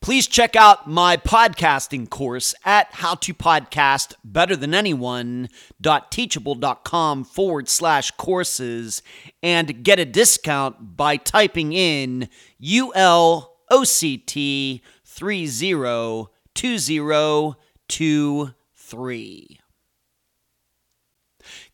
Please check out my podcasting course at how to podcast better than anyone.teachable.com forward slash courses and get a discount by typing in ULOCT 302023.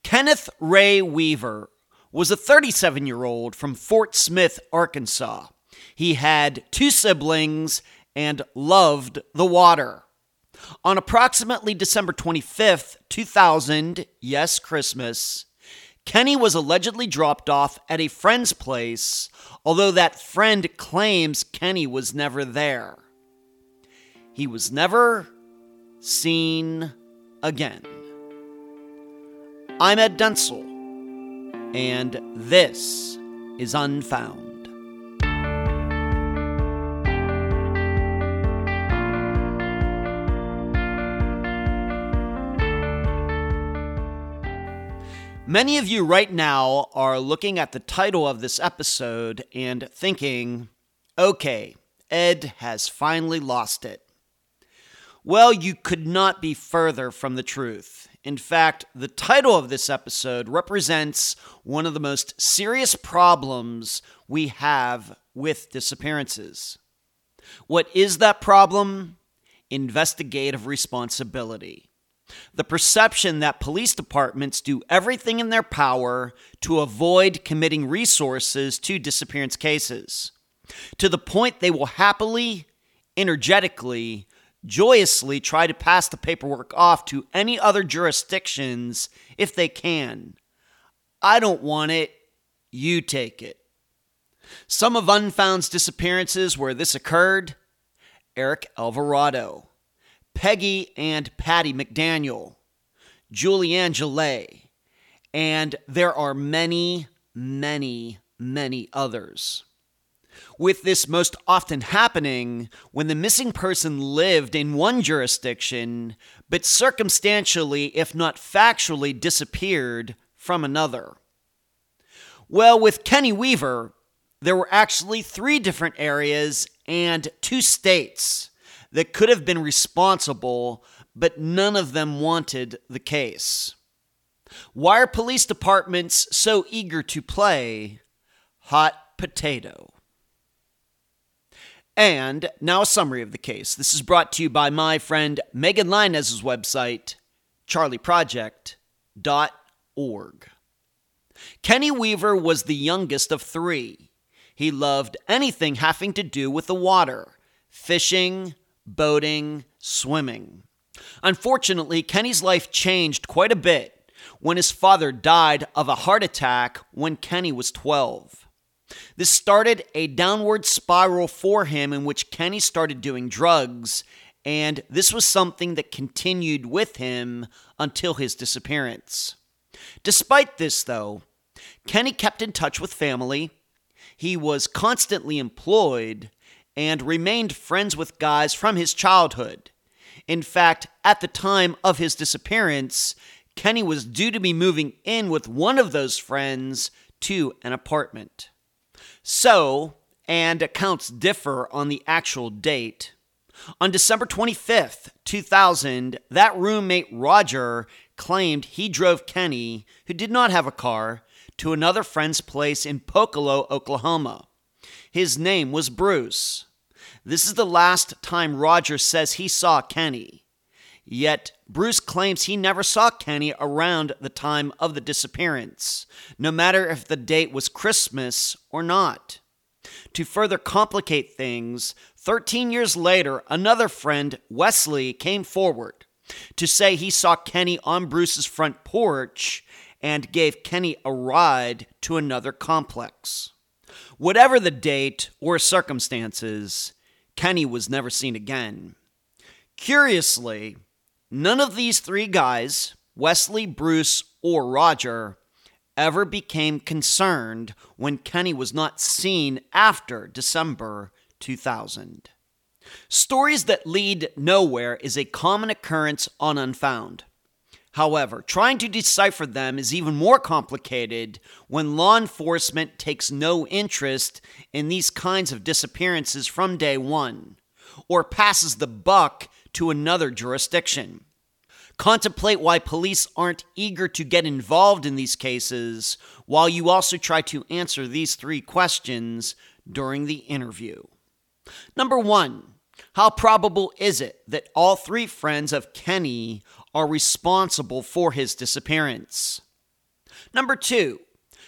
Kenneth Ray Weaver was a 37 year old from Fort Smith, Arkansas. He had two siblings and loved the water. On approximately December 25th, 2000, yes, Christmas, Kenny was allegedly dropped off at a friend's place, although that friend claims Kenny was never there. He was never seen again. I'm Ed Dentzel, and this is Unfound. Many of you right now are looking at the title of this episode and thinking, okay, Ed has finally lost it. Well, you could not be further from the truth. In fact, the title of this episode represents one of the most serious problems we have with disappearances. What is that problem? Investigative responsibility. The perception that police departments do everything in their power to avoid committing resources to disappearance cases, to the point they will happily, energetically, joyously try to pass the paperwork off to any other jurisdictions if they can. I don't want it, you take it. Some of Unfound's disappearances where this occurred Eric Alvarado. Peggy and Patty McDaniel, Julianne Gillet, and there are many, many, many others. With this most often happening when the missing person lived in one jurisdiction, but circumstantially, if not factually, disappeared from another. Well, with Kenny Weaver, there were actually three different areas and two states that could have been responsible, but none of them wanted the case. Why are police departments so eager to play hot potato? And now a summary of the case. This is brought to you by my friend Megan Linez's website, charleyproject.org. Kenny Weaver was the youngest of three. He loved anything having to do with the water fishing, boating, swimming. Unfortunately, Kenny's life changed quite a bit when his father died of a heart attack when Kenny was 12. This started a downward spiral for him in which Kenny started doing drugs, and this was something that continued with him until his disappearance. Despite this, though, Kenny kept in touch with family. He was constantly employed, and remained friends with guys from his childhood. In fact, at the time of his disappearance, Kenny was due to be moving in with one of those friends to an apartment. So, and accounts differ on the actual date. On December 25th, 2000, that roommate Roger claimed he drove Kenny, who did not have a car, to another friend's place in Pocola, Oklahoma. His name was Bruce. This is the last time Roger says he saw Kenny. Yet, Bruce claims he never saw Kenny around the time of the disappearance, no matter if the date was Christmas or not. To further complicate things, 13 years later, another friend, Wesley, came forward to say he saw Kenny on Bruce's front porch and gave Kenny a ride to another complex. Whatever the date or circumstances, Kenny was never seen again. Curiously, none of these three guys, Wesley, Bruce, or Roger, ever became concerned when Kenny was not seen after December 2000. Stories that lead nowhere is a common occurrence on Unfound. However, trying to decipher them is even more complicated when law enforcement takes no interest in these kinds of disappearances from day one. or passes the buck to another jurisdiction. Contemplate why police aren't eager to get involved in these cases while you also try to answer these three questions during the interview. Number one, how probable is it that all three friends of Kenny are responsible for his disappearance? Number two,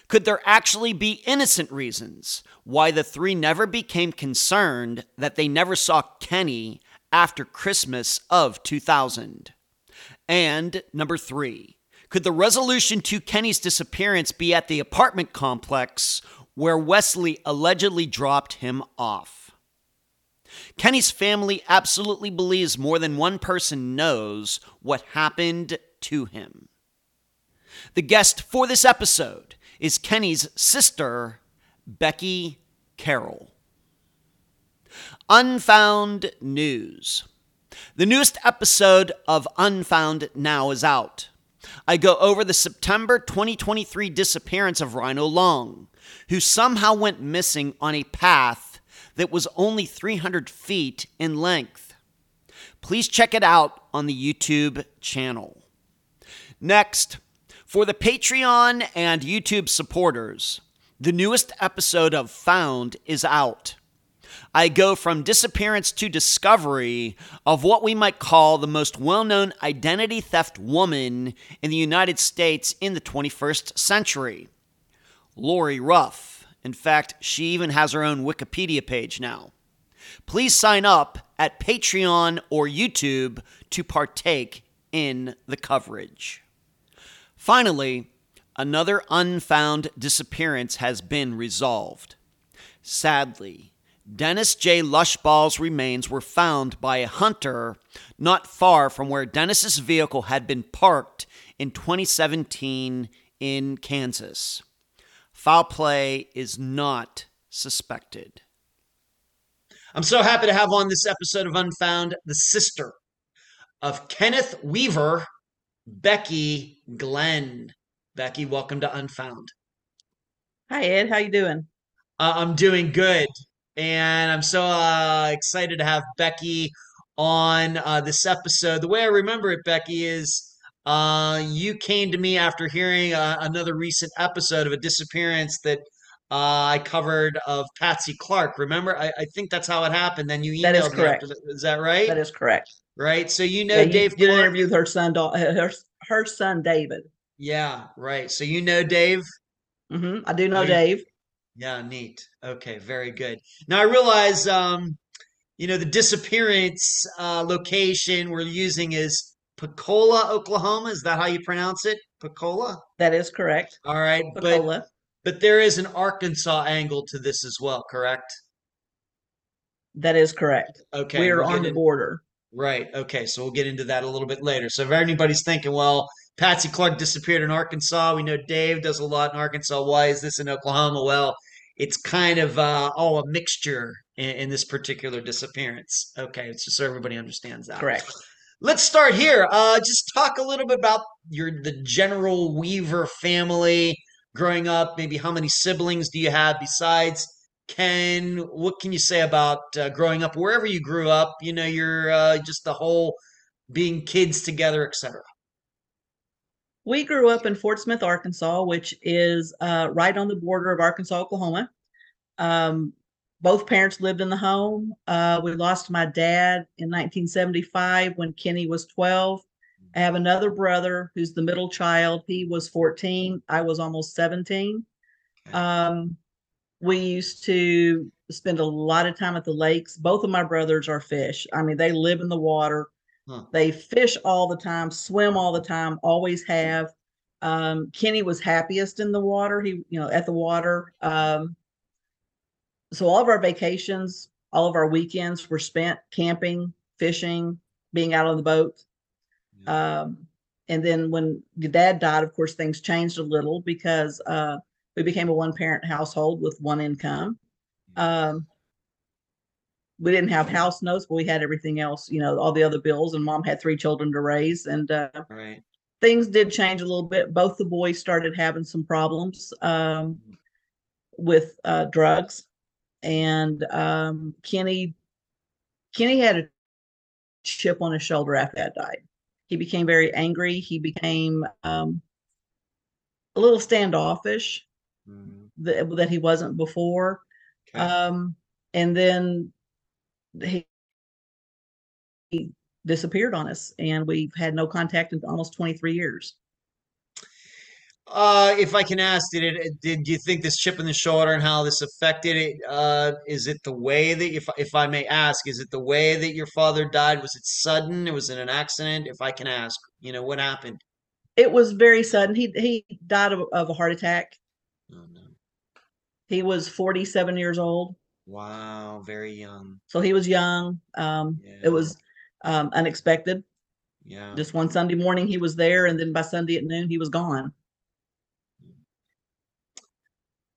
could there actually be innocent reasons why the three never became concerned that they never saw Kenny after Christmas of 2000? And number three, could the resolution to Kenny's disappearance be at the apartment complex where Wesley allegedly dropped him off? Kenny's family absolutely believes more than one person knows what happened to him. The guest for this episode is Kenny's sister, Becky Carroll. Unfound News. The newest episode of Unfound Now is out. I go over the September 2023 disappearance of Rhino Long, who somehow went missing on a path that was only 300 feet in length. Please check it out on the YouTube channel. Next, for the Patreon and YouTube supporters, the newest episode of Found is out. I go from disappearance to discovery of what we might call the most well known identity theft woman in the United States in the 21st century Lori Ruff. In fact, she even has her own Wikipedia page now. Please sign up at Patreon or YouTube to partake in the coverage. Finally, another unfound disappearance has been resolved. Sadly, Dennis J. Lushball's remains were found by a hunter not far from where Dennis's vehicle had been parked in 2017 in Kansas. Foul play is not suspected. I'm so happy to have on this episode of Unfound the sister of Kenneth Weaver Becky Glenn. Becky, welcome to Unfound. Hi Ed, how you doing? Uh, I'm doing good, and I'm so uh, excited to have Becky on uh, this episode. The way I remember it, Becky, is uh, you came to me after hearing uh, another recent episode of a disappearance that uh, I covered of Patsy Clark. Remember, I, I, think that's how it happened. Then you emailed that is correct. me. After, is that right? That is correct right? So you know yeah, Dave. You, you interviewed her son, her her son David. Yeah, right. So you know Dave. Mm-hmm. I do know Dave. Yeah, neat. Okay, very good. Now I realize, um, you know, the disappearance uh, location we're using is Pocola, Oklahoma. Is that how you pronounce it? Pocola. That is correct. All right, Pocola. but but there is an Arkansas angle to this as well, correct? That is correct. Okay, we are on the border. Right. Okay. So we'll get into that a little bit later. So if anybody's thinking, well, Patsy Clark disappeared in Arkansas, we know Dave does a lot in Arkansas. Why is this in Oklahoma? Well, it's kind of uh, all a mixture in, in, this particular disappearance. Okay. It's just so everybody understands that. Correct. Let's start here. Uh, just talk a little bit about your the general Weaver family growing up. Maybe how many siblings do you have besides Ken, what can you say about uh, growing up wherever you grew up? You know, you're uh, just the whole being kids together, etc. We grew up in Fort Smith, Arkansas, which is uh, right on the border of Arkansas, Oklahoma. Um, both parents lived in the home. Uh, we lost my dad in 1975 when Kenny was 12. I have another brother who's the middle child. He was 14. I was almost 17. Um, we used to spend a lot of time at the lakes. Both of my brothers are fish. I mean, they live in the water. Huh. They fish all the time, swim all the time, always have. Um, Kenny was happiest in the water. He, you know, at the water. Um, so all of our vacations, all of our weekends were spent camping, fishing, being out on the boat. Yeah. Um, and then when dad died, of course, things changed a little because uh, we became a one parent household with one income. Um, we didn't have house notes, but we had everything else, you know, all the other bills. And mom had three children to raise. And uh, right. things did change a little bit. Both the boys started having some problems um, with uh, drugs. And um, Kenny Kenny had a chip on his shoulder after Dad died. He became very angry. He became um, a little standoffish Mhm. that, that he wasn't before. Okay. Um, and then he, he disappeared on us, and we've had no contact in almost 23 years. Uh, if I can ask, did it did you think this chip in the shoulder and how this affected it? Uh, is it the way that if if I may ask, is it the way that your father died? Was it sudden? It was it an accident? If I can ask, you know, what happened? It was very sudden. He he died of, of a heart attack. Oh no. He was 47 years old, Wow, very young. so he was young. Um, Yeah. It was um, unexpected. Yeah. Just one Sunday morning, he was there, and then by Sunday at noon, he was gone.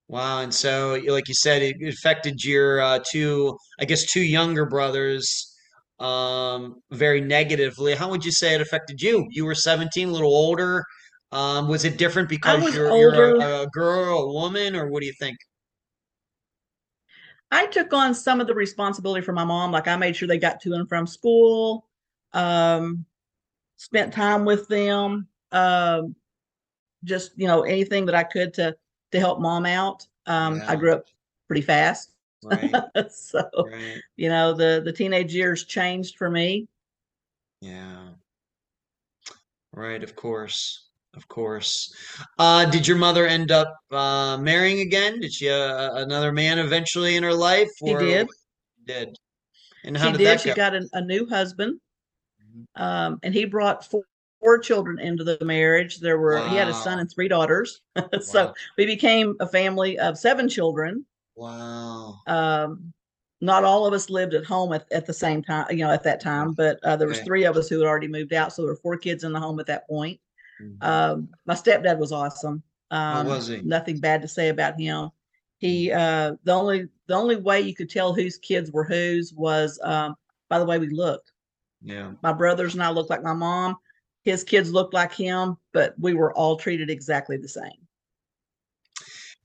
Wow, and so like you said, it affected your uh, two, I guess, two younger brothers um, very negatively. How would you say it affected you? You were 17, a little older. Um, was it different because you're you're a, a girl, a woman, or what do you think? I took on some of the responsibility for my mom. Like I made sure they got to and from school, um, spent time with them, um, just you know anything that I could to to help mom out. Um, I grew up pretty fast, Right, so right, you know the the teenage years changed for me. yeah, right. Of course, of course. Uh, did your mother end up uh, marrying again? Did she uh, another man eventually in her life, She did. did? And how She did did. She go? got a, a new husband, Mhm. um, and he brought four, four children into the marriage. There were he had a son and three daughters, so Wow. we became a family of seven children. Wow. Um, not all of us lived at home at, at the same time, you know, at that time, but uh, there was Okay. three of us who had already moved out, so there were four kids in the home at that point. Mhm. Um, my stepdad was awesome. Um, was he? Nothing bad to say about him. He uh, the only the only way you could tell whose kids were whose was um, by the way we looked. Yeah. My brothers and I looked like my mom. His kids looked like him, but we were all treated exactly the same.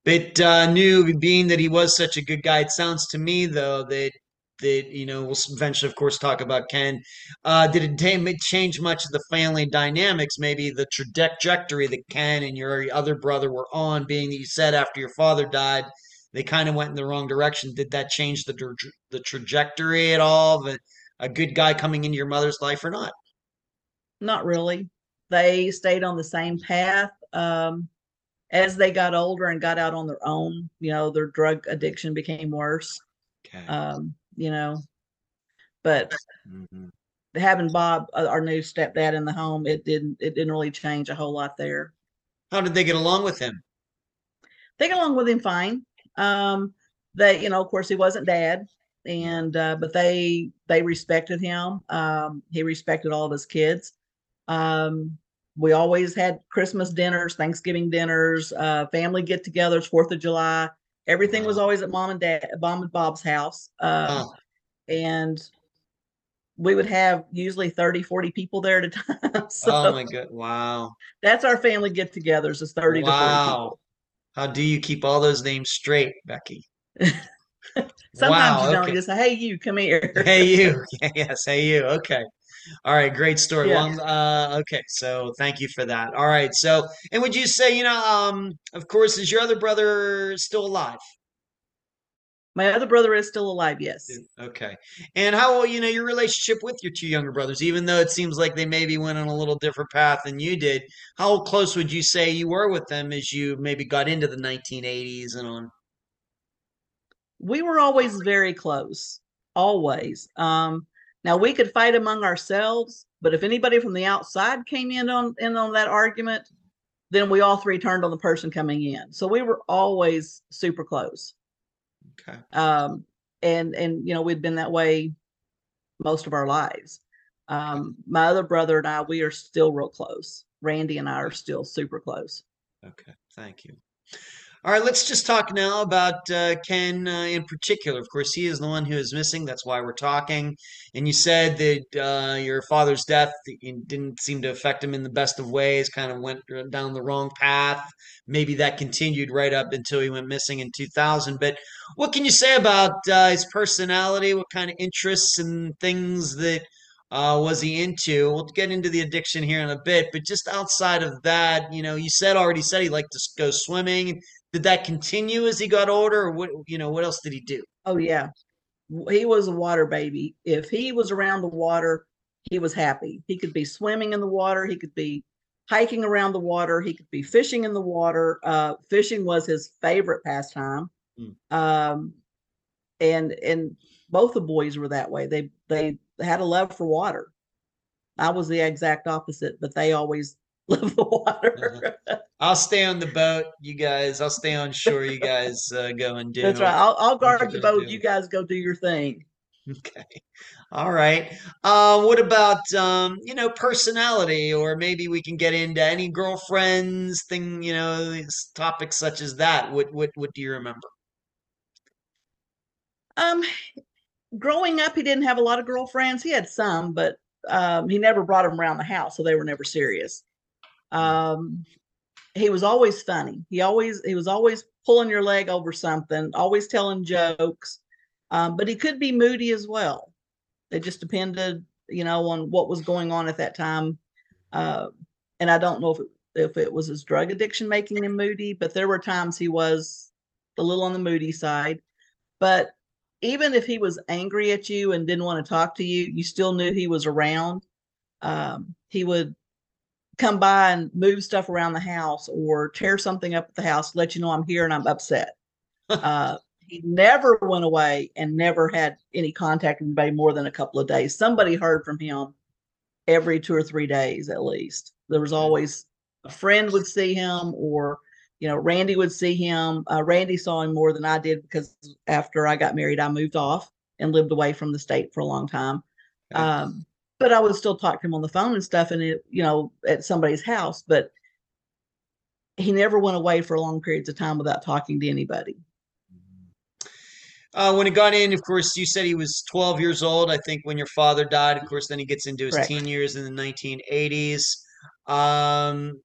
But uh, knew, being that he was such a good guy, it sounds to me though that that you know we'll eventually, of course, talk about Ken. Uh, did it change much of the family dynamics? Maybe the trajectory that Ken and your other brother were on, being that you said after your father died, they kind of went in the wrong direction. Did that change the the trajectory at all? A good guy coming into your mother's life or not? Not really. They stayed on the same path. Um, as they got older and got out on their own, you know, their drug addiction became worse. Okay. Um, you know, but Mhm. having Bob, uh, our new stepdad, in the home, it didn't it didn't really change a whole lot there. How did they get along with him? They got along with him fine. Um, they, you know, of course, he wasn't dad, and uh, but they they respected him. Um, he respected all of his kids. Um, we always had Christmas dinners, Thanksgiving dinners, uh, family get-togethers, Fourth of July. Everything was always at mom and dad, mom and Bob's house. Um, Wow. and we would have usually 30, 40 people there at a time. so Oh my god! Wow. that's our family get-togethers is 30 to 40 Wow. How do you keep all those names straight, Becky? Sometimes Wow, you don't. okay. You just say, "Hey, you, come here." Hey you. Yes, hey you. Okay. All right, great story. Yeah. Well, uh, okay, so thank you for that. All right, so and would you say, you know, um, of course, is your other brother still alive? My other brother is still alive. Yes, Okay. And how, you know, your relationship with your two younger brothers, even though it seems like they maybe went on a little different path than you did, how close would you say you were with them as you maybe got into the 1980s and on? we were always very close. Always. Um, now we could fight among ourselves, but if anybody from the outside came in on in on that argument, then we all three turned on the person coming in. So we were always super close. Okay. Um, and and you know we'd been that way most of our lives. Um, my other brother and I, we are still real close. Randy and I are still super close. Okay, thank you. All right, let's just talk now about uh, Ken uh, in particular. Of course, he is the one who is missing. That's why we're talking. And you said that uh, your father's death didn't seem to affect him in the best of ways, kind of went down the wrong path. Maybe that continued right up until he went missing in 2000. But what can you say about uh, his personality? What kind of interests and things that uh, was he into? We'll get into the addiction here in a bit, but just outside of that, you know, you said already said he liked to go swimming. Did that continue as he got older, or what? You know, what else did he do? Oh yeah, he was a water baby. If he was around the water, he was happy. He could be swimming in the water. He could be hiking around the water. He could be fishing in the water. Uh, fishing was his favorite pastime. Mm. Um, and and both the boys were that way. They they had a love for water. I was the exact opposite, but they always love the water. uh-huh. I'll stay on the boat, you guys. I'll stay on shore. You guys uh, go and do. That's right. I'll, I'll guard the boat. Do. You guys go do your thing. Okay. All right. Uh, what about um, you know personality, or maybe we can get into any girlfriends thing. You know, topics such as that. What what what do you remember? Um, growing up, he didn't have a lot of girlfriends. He had some, but um, he never brought them around the house, so they were never serious. Um, he was always funny. He always he was always pulling your leg over something, always telling jokes. Um, but he could be moody as well. It just depended, you know, on what was going on at that time. Uh, and I don't know if it, if it was his drug addiction making him moody, but there were times he was a little on the moody side. But even if he was angry at you and didn't want to talk to you, you still knew he was around. Um, he would come by and move stuff around the house or tear something up at the house, let you know I'm here and I'm upset. uh, he never went away and never had any contact with anybody more than a couple of days. Somebody heard from him every two or three days at least. There was always a friend would see him or you know randy would see him uh, randy saw him more than i did because after i got married i moved off and lived away from the state for a long time um, but I would still talk to him on the phone and stuff, and it, you know, at somebody's house. But he never went away for long periods of time without talking to anybody. Uh, when he got in, of course, you said he was 12 years old. I think when your father died, of course, then he gets into his Correct. teen years in the 1980s. Um,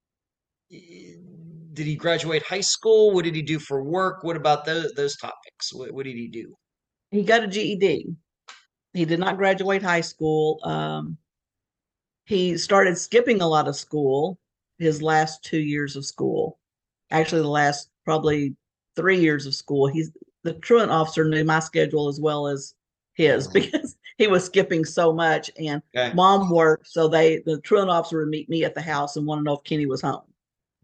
did he graduate high school? What did he do for work? What about those those topics? What, what did he do? He got a GED. He did not graduate high school. Um, he started skipping a lot of school his last two years of school. Actually, the last probably three years of school. He's the truant officer knew my schedule as well as his mm-hmm. because he was skipping so much and okay. mom worked so they the truant officer would meet me at the house and want to know if kenny was home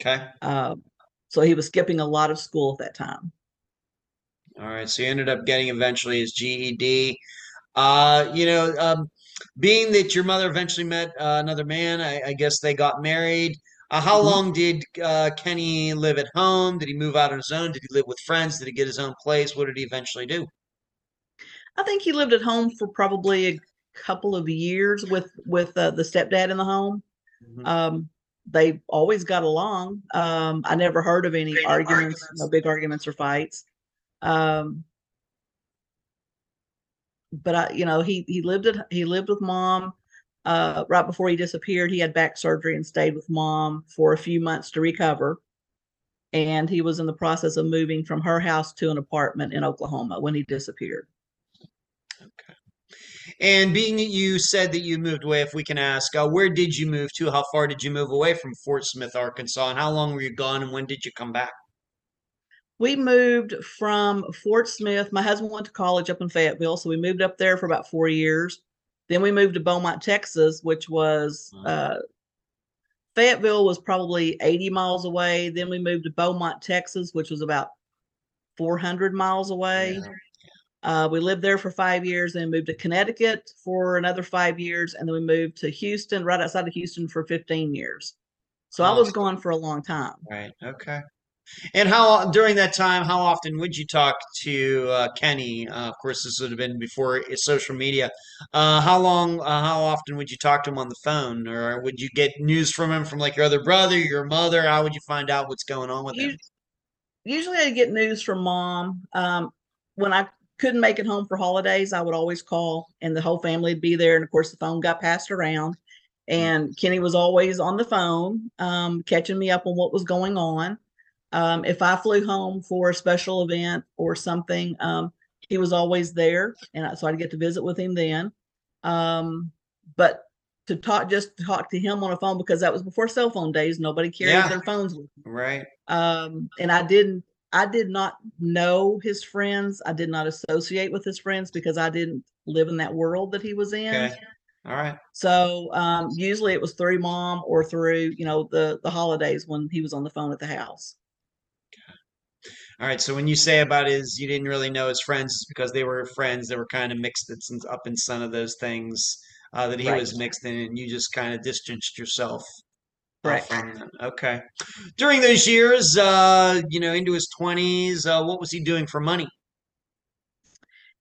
okay um, so he was skipping a lot of school at that time all right so he ended up getting eventually his ged uh, you know, um, being that your mother eventually met uh, another man, I, I, guess they got married. Uh, how mm-hmm. long did uh, Kenny live at home? Did he move out on his own? Did he live with friends? Did he get his own place? What did he eventually do? I think he lived at home for probably a couple of years with with uh, the stepdad in the home. Mm-hmm. Um, they always got along. Um, I never heard of any arguments, arguments, no big arguments or fights. Um, but I, you know, he he lived at he lived with mom. Uh, right before he disappeared, he had back surgery and stayed with mom for a few months to recover. And he was in the process of moving from her house to an apartment in Oklahoma when he disappeared. Okay. And being that you said that you moved away, if we can ask, uh, where did you move to? How far did you move away from Fort Smith, Arkansas? And how long were you gone? And when did you come back? We moved from Fort Smith. My husband went to college up in Fayetteville, so we moved up there for about four years. Then we moved to Beaumont, Texas, which was uh, Fayetteville was probably 80 miles away. Then we moved to Beaumont, Texas, which was about 400 miles away. Yeah. Uh, we lived there for five years, then moved to Connecticut for another five years, and then we moved to Houston, right outside of Houston, for 15 years. So oh, I was gone for a long time. Right. Okay. And how during that time, how often would you talk to uh, Kenny? Uh, of course, this would have been before social media. Uh, how long? Uh, how often would you talk to him on the phone, or would you get news from him from like your other brother, your mother? How would you find out what's going on with him? usually I get news from mom. Um, when I couldn't make it home for holidays, I would always call, and the whole family would be there. And of course, the phone got passed around, and Kenny was always on the phone, um, catching me up on what was going on. Um, if I flew home for a special event or something, um, he was always there, and I, so I'd get to visit with him then. Um, but to talk, just to talk to him on a phone because that was before cell phone days. Nobody carried Yeah. their phones with them. Right. Um, and I didn't, I did not know his friends. I did not associate with his friends because I didn't live in that world that he was in. Okay. All right. So um, usually it was through mom or through, you know, the the holidays when he was on the phone at the house. All right. So when you say about his, you didn't really know his friends it's because they were friends that were kind of mixed up in some of those things uh, that he Right. was mixed in, and you just kind of distanced yourself Right. From them. Okay. During those years, uh, you know, into his twenties, uh, what was he doing for money?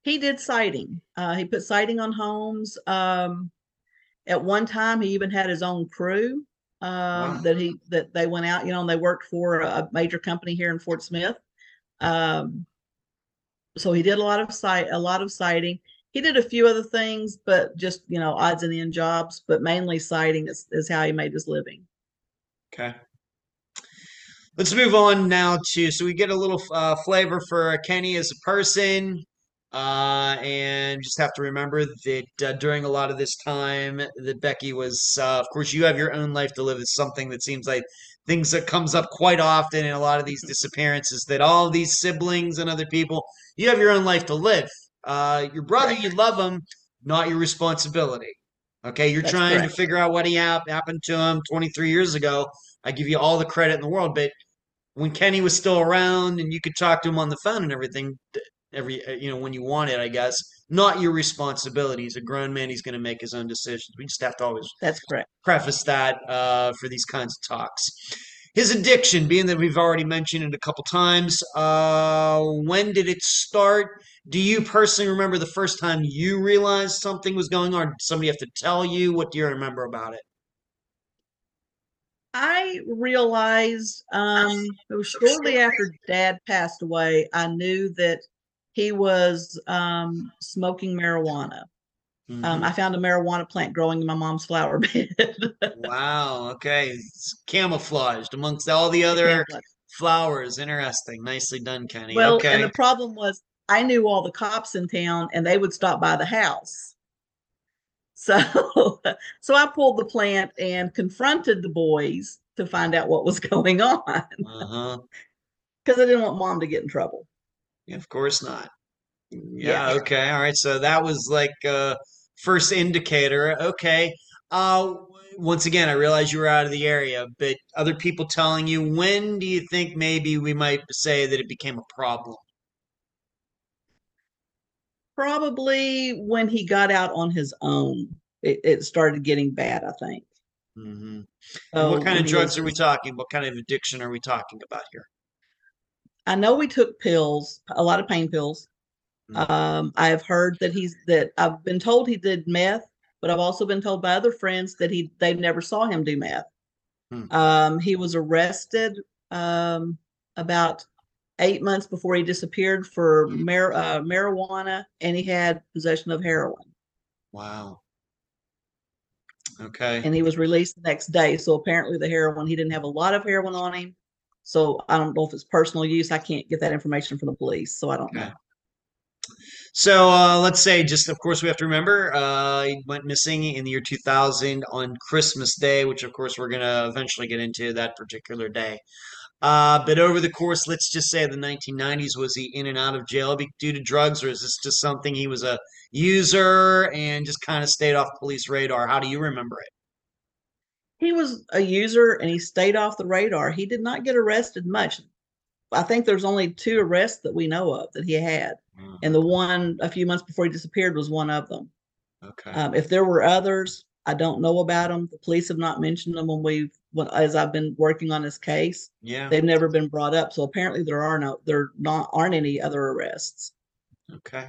He did siding. Uh, he put siding on homes. Um, at one time, he even had his own crew um, Wow. that he that they went out. You know, and they worked for a major company here in Fort Smith. Um, so he did a lot of site a lot of siding. He did a few other things, but just you know odds and end jobs. But mainly siding is, is how he made his living. Okay. Let's move on now to so we get a little uh, flavor for Kenny as a person, uh, and just have to remember that uh, during a lot of this time that Becky was, uh, of course, you have your own life to live. Is something that seems like things that comes up quite often in a lot of these disappearances. That all these siblings and other people, you have your own life to live. Uh, your brother, you love him, not your responsibility. Okay, you're That's trying correct. to figure out what he hap- happened to him 23 years ago. I give you all the credit in the world, but when Kenny was still around and you could talk to him on the phone and everything, every uh, you know when you want it, I guess, not your responsibility. He's a grown man; he's going to make his own decisions. We just have to always That's correct. preface that uh, for these kinds of talks. His addiction, being that we've already mentioned it a couple times, uh, when did it start? Do you personally remember the first time you realized something was going on? Did somebody have to tell you? What do you remember about it? I realized um, it was shortly after Dad passed away. I knew that he was um, smoking marijuana. Um, Mhm. I found a marijuana plant growing in my mom's flower bed. Wow. Okay. It's camouflaged amongst all the other flowers. Interesting. Nicely done, Kenny. well, okay. and the problem was I knew all the cops in town, and they would stop by the house. So, so I pulled the plant and confronted the boys to find out what was going on uh-huh. because I didn't want mom to get in trouble. Of course not. Yeah, Yeah. okay. All right. So that was like uh first indicator. Okay. Uh once again, I realize you were out of the area, but other people telling you, when do you think maybe we might say that it became a problem? Probably when he got out on his own, it, it started getting bad, I think. hmm So what kind of drugs was- are we talking? What kind of addiction are we talking about here? I know we took pills, a lot of pain pills. Mhm. Um, I've heard that he's that I've been told he did meth, but I've also been told by other friends that he they never saw him do meth. Hmm. Um, he was arrested um, about eight months before he disappeared for mar- uh, marijuana, and he had possession of heroin. Wow. Okay. and he was released the next day. So apparently, the heroin he didn't have a lot of heroin on him. So I don't know if it's personal use. I can't get that information from the police, so I don't Okay. know. So uh, let's say, just of course, we have to remember uh, he went missing in the year 2000 on Christmas Day, which of course we're going to eventually get into that particular day. Uh, but over the course, let's just say the 1990s, was he in and out of jail due to drugs, or is this just something he was a user and just kind of stayed off police radar? How do you remember it? He was a user and he stayed off the radar. He did not get arrested much. I think there's only two arrests that we know of that he had, and the one a few months before he disappeared was one of them. Okay. Um, if there were others, I don't know about them. The police have not mentioned them when we've when, as I've been working on this case. yeah. They've never been brought up. So apparently there are no there not aren't any other arrests. Okay.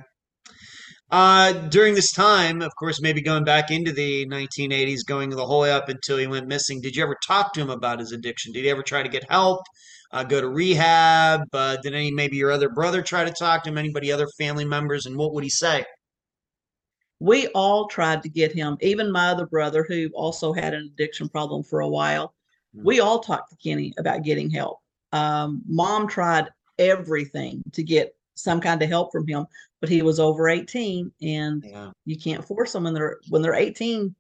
Uh, during this time, of course, maybe going back into the 1980s, going the whole way up until he went missing, did you ever talk to him about his addiction? Did he ever try to get help? uh, go to rehab? Uh, did any maybe your other brother try to talk to him? Anybody other family members? And what would he say? We all tried to get him, even my other brother, who also had an addiction problem for a while. Mm-hmm. We all talked to Kenny about getting help. Um, mom tried everything to get some kind of help from him, but he was over 18 and yeah. you can't force them when they're when they're 18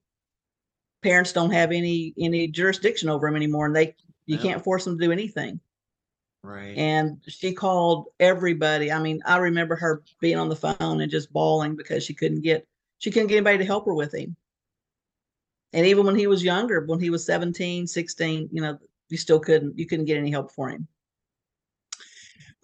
parents don't have any any jurisdiction over them anymore and they you yeah. can't force them to do anything. Right. And she called everybody i mean i remember her being on the phone and just bawling because she couldn't get she couldn't get anybody to help her with him. And even when he was younger when he was 17 16 you know you still couldn't you couldn't get any help for him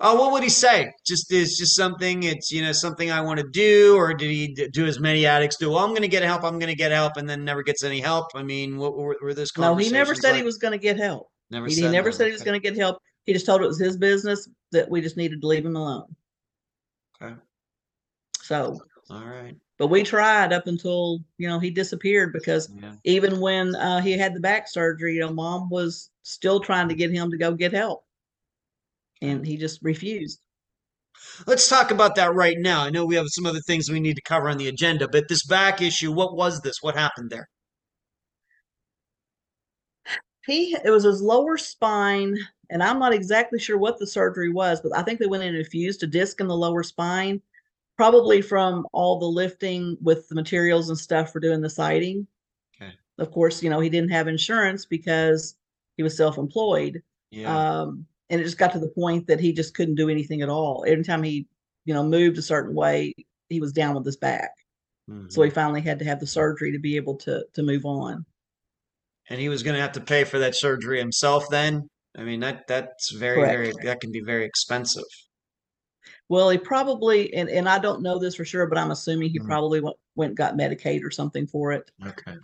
uh, what would he say? Just is just something. It's you know something I want to do, or did he do as many addicts do? Well, I'm going to get help. I'm going to get help, and then never gets any help. I mean, what were, were those? No, he never said like? he was going to get help. Never. He, said, he never said he was going to get help. He just told it was his business that we just needed to leave him alone. Okay. So. All right. But we tried up until you know he disappeared because yeah. even when uh, he had the back surgery, you know, mom was still trying to get him to go get help and he just refused. Let's talk about that right now. I know we have some other things we need to cover on the agenda, but this back issue, what was this? What happened there? He it was his lower spine, and I'm not exactly sure what the surgery was, but I think they went in and fused a disc in the lower spine, probably from all the lifting with the materials and stuff for doing the siding. Okay. Of course, you know, he didn't have insurance because he was self-employed. Yeah. Um, and it just got to the point that he just couldn't do anything at all. Every time he, you know, moved a certain way, he was down with his back. Mm-hmm. So he mm-hmm. finally had to have the surgery to be able to to move on. And he was going to have to pay for that surgery himself. Then, I mean that that's very Correct. very that can be very expensive. Well, he probably and and I don't know this for sure, but I'm assuming he mm-hmm. probably went went got Medicaid or something for it. Okay.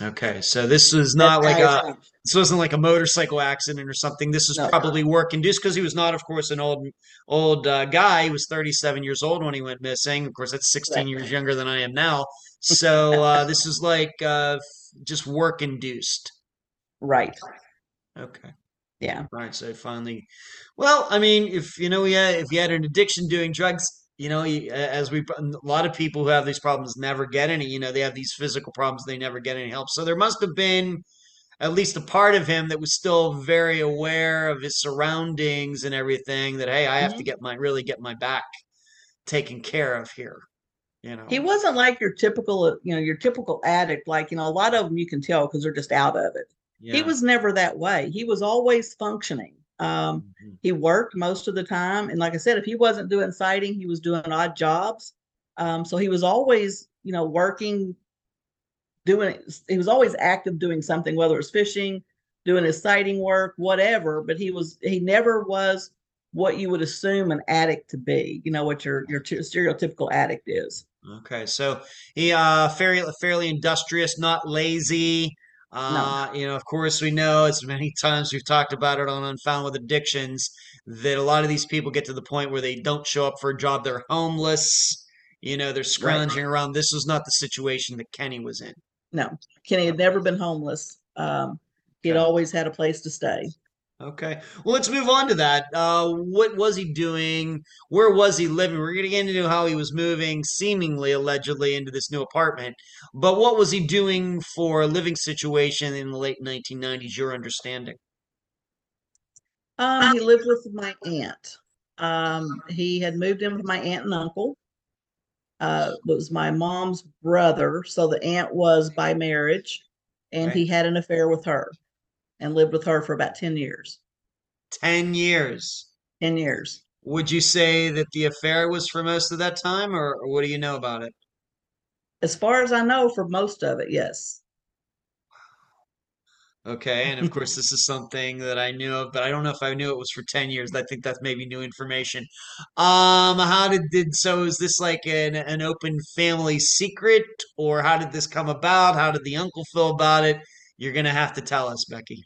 Okay, so this was not like a this wasn't like a motorcycle accident or something. This is no, probably work induced because he was not, of course, an old old uh, guy. He was 37 years old when he went missing. Of course, that's 16 right. years younger than I am now. So uh, this is like uh, just work induced. Right. Okay. Yeah. Right. So finally, well, I mean, if you know, yeah, if you had an addiction doing drugs, you know, as we a lot of people who have these problems never get any. You know, they have these physical problems, they never get any help. So there must have been at least a part of him that was still very aware of his surroundings and everything. That hey, I have mm-hmm. to get my really get my back taken care of here. You know, he wasn't like your typical, you know, your typical addict. Like you know, a lot of them you can tell because they're just out of it. Yeah. He was never that way. He was always functioning. Um, mm-hmm. He worked most of the time, and like I said, if he wasn't doing sighting, he was doing odd jobs. Um, so he was always, you know, working, doing. He was always active doing something, whether it was fishing, doing his sighting work, whatever. But he was he never was what you would assume an addict to be. You know what your your stereotypical addict is. Okay, so he uh fairly fairly industrious, not lazy. Uh, no. You know, of course, we know as many times we've talked about it on Unfound with Addictions that a lot of these people get to the point where they don't show up for a job. They're homeless. You know, they're scrounging right. around. This was not the situation that Kenny was in. No, Kenny had never been homeless. Um, he had always had a place to stay. Okay. Well, let's move on to that. Uh, what was he doing? Where was he living? We're going to get into how he was moving, seemingly, allegedly, into this new apartment. But what was he doing for a living situation in the late 1990s, your understanding? Um, he lived with my aunt. Um, he had moved in with my aunt and uncle. Uh, it was my mom's brother. So the aunt was by marriage, and he had an affair with her and lived with her for about 10 years. 10 years. 10 years. Would you say that the affair was for most of that time, or, or what do you know about it? As far as I know, for most of it, yes. Okay, and of course, this is something that I knew of, but I don't know if I knew it was for ten years. I think that's maybe new information. Um, how did did so? Is this like an an open family secret, or how did this come about? How did the uncle feel about it? You're going to have to tell us, Becky.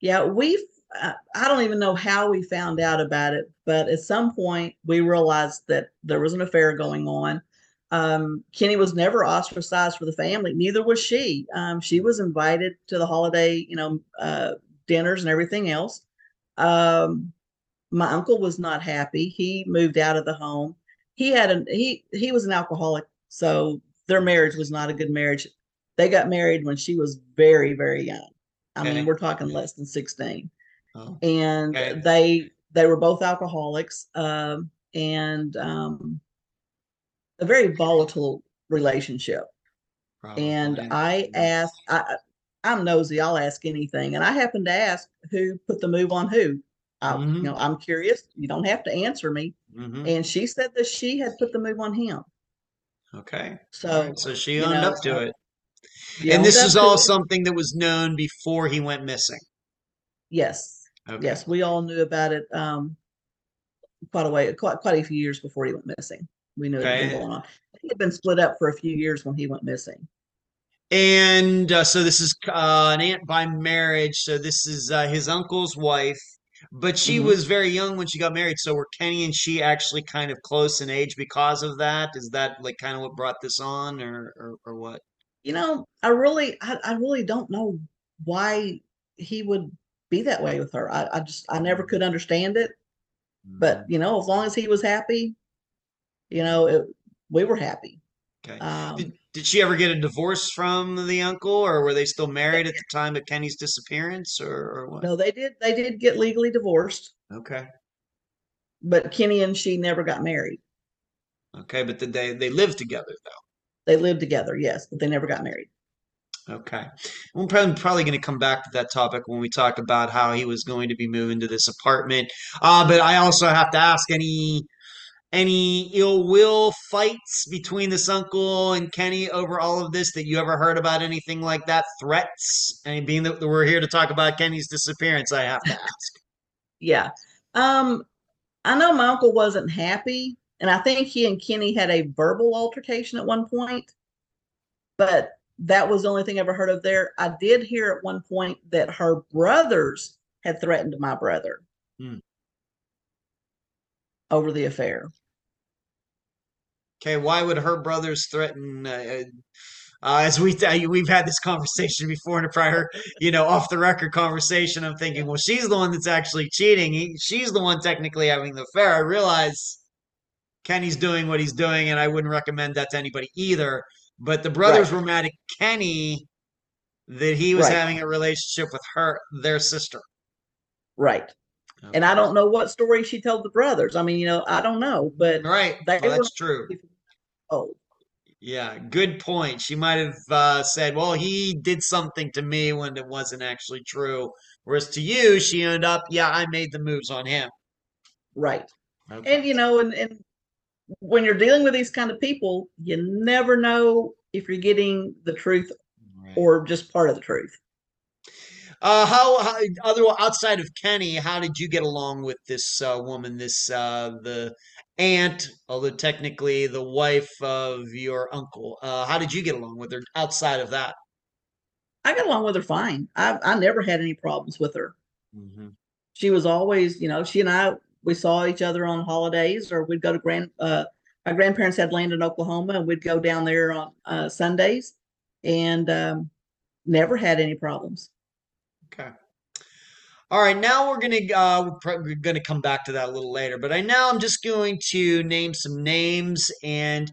Yeah, we uh, I don't even know how we found out about it, but at some point we realized that there was an affair going on. Um, Kenny was never ostracized for the family, neither was she. Um, she was invited to the holiday, you know, uh, dinners and everything else. Um, my uncle was not happy. He moved out of the home. He had a he he was an alcoholic, so their marriage was not a good marriage. They got married when she was very very young. I Okay. mean, we're talking less than sixteen, Oh, and Okay. they they were both alcoholics, um, and um, a very volatile relationship. And. I asked, I, I'm nosy. I'll ask anything, and I happened to ask who put the move on who. I, Mhm. you know, I'm curious. You don't have to answer me. Mhm. And she said that she had put the move on him. Okay. So, right. So she owned know, up to uh, it. She And this is all it. something that was known before he went missing. Yes, Okay. yes, we all knew about it. Um, quite a way, quite quite a few years before he went missing. We knew it had been going on. He had been split up for a few years when he went missing. And uh, so this is uh, an aunt by marriage. So this is uh, his uncle's wife, but she Mhm. was very young when she got married. So were Kenny and she actually kind of close in age because of that? Is that like kind of what brought this on, or or, or what? You know, I really, I, I really don't know why he would be that way with her. I, I just, I never could understand it. But you know, as long as he was happy, you know, it, we were happy. okay. Um, Did, did she ever get a divorce from the uncle, or were they still married at the time of Kenny's disappearance, or, or what? no, they did, they did get legally divorced, Okay. but Kenny and she never got married. Okay, but did they they lived together though? They lived together, yes, but they never got married. Okay. I'm probably, probably going to come back to that topic when we talk about how he was going to be moving to this apartment. Uh, but I also have to ask any any ill will fights between this uncle and Kenny over all of this that you ever heard about anything like that? Threats? And being that we're here to talk about Kenny's disappearance, I have to ask. Yeah. Um, I know my uncle wasn't happy, and I think he and Kenny had a verbal altercation at one point, but that was the only thing I ever heard of there. I did hear at one point that her brothers had threatened my brother Hmm. over the affair. Okay, why would her brothers threaten? Uh, uh, as we we've had this conversation before in a prior, you know, off the record conversation. I'm thinking, well, she's the one that's actually cheating. He, she's the one technically having the affair. I realize Kenny's doing what he's doing, and I wouldn't recommend that to anybody either. But the brothers Right. were mad at Kenny that he was Right. having a relationship with her, their sister. Right. And I don't know what story she told the brothers. I mean, you know, I don't know, but Right, well, that's true. oh, Yeah, good point. She might have uh, said, "Well, he did something to me when it wasn't actually true." Whereas to you, she ended up, "Yeah, I made the moves on him." right. Okay. And you know, and, and when you're dealing with these kind of people, you never know if you're getting the truth Right. or just part of the truth. Uh, how, how other outside of Kenny, how did you get along with this uh, woman, this uh, the aunt, although technically the wife of your uncle? Uh, how did you get along with her outside of that? I got along with her fine. I I never had any problems with her. Mm-hmm. She was always, you know, she and I we saw each other on holidays or we'd go to grand uh my grandparents had land in Oklahoma and we'd go down there on uh Sundays and um never had any problems. Okay. All right, now we're gonna uh, we're gonna come back to that a little later, but I now I'm just going to name some names, and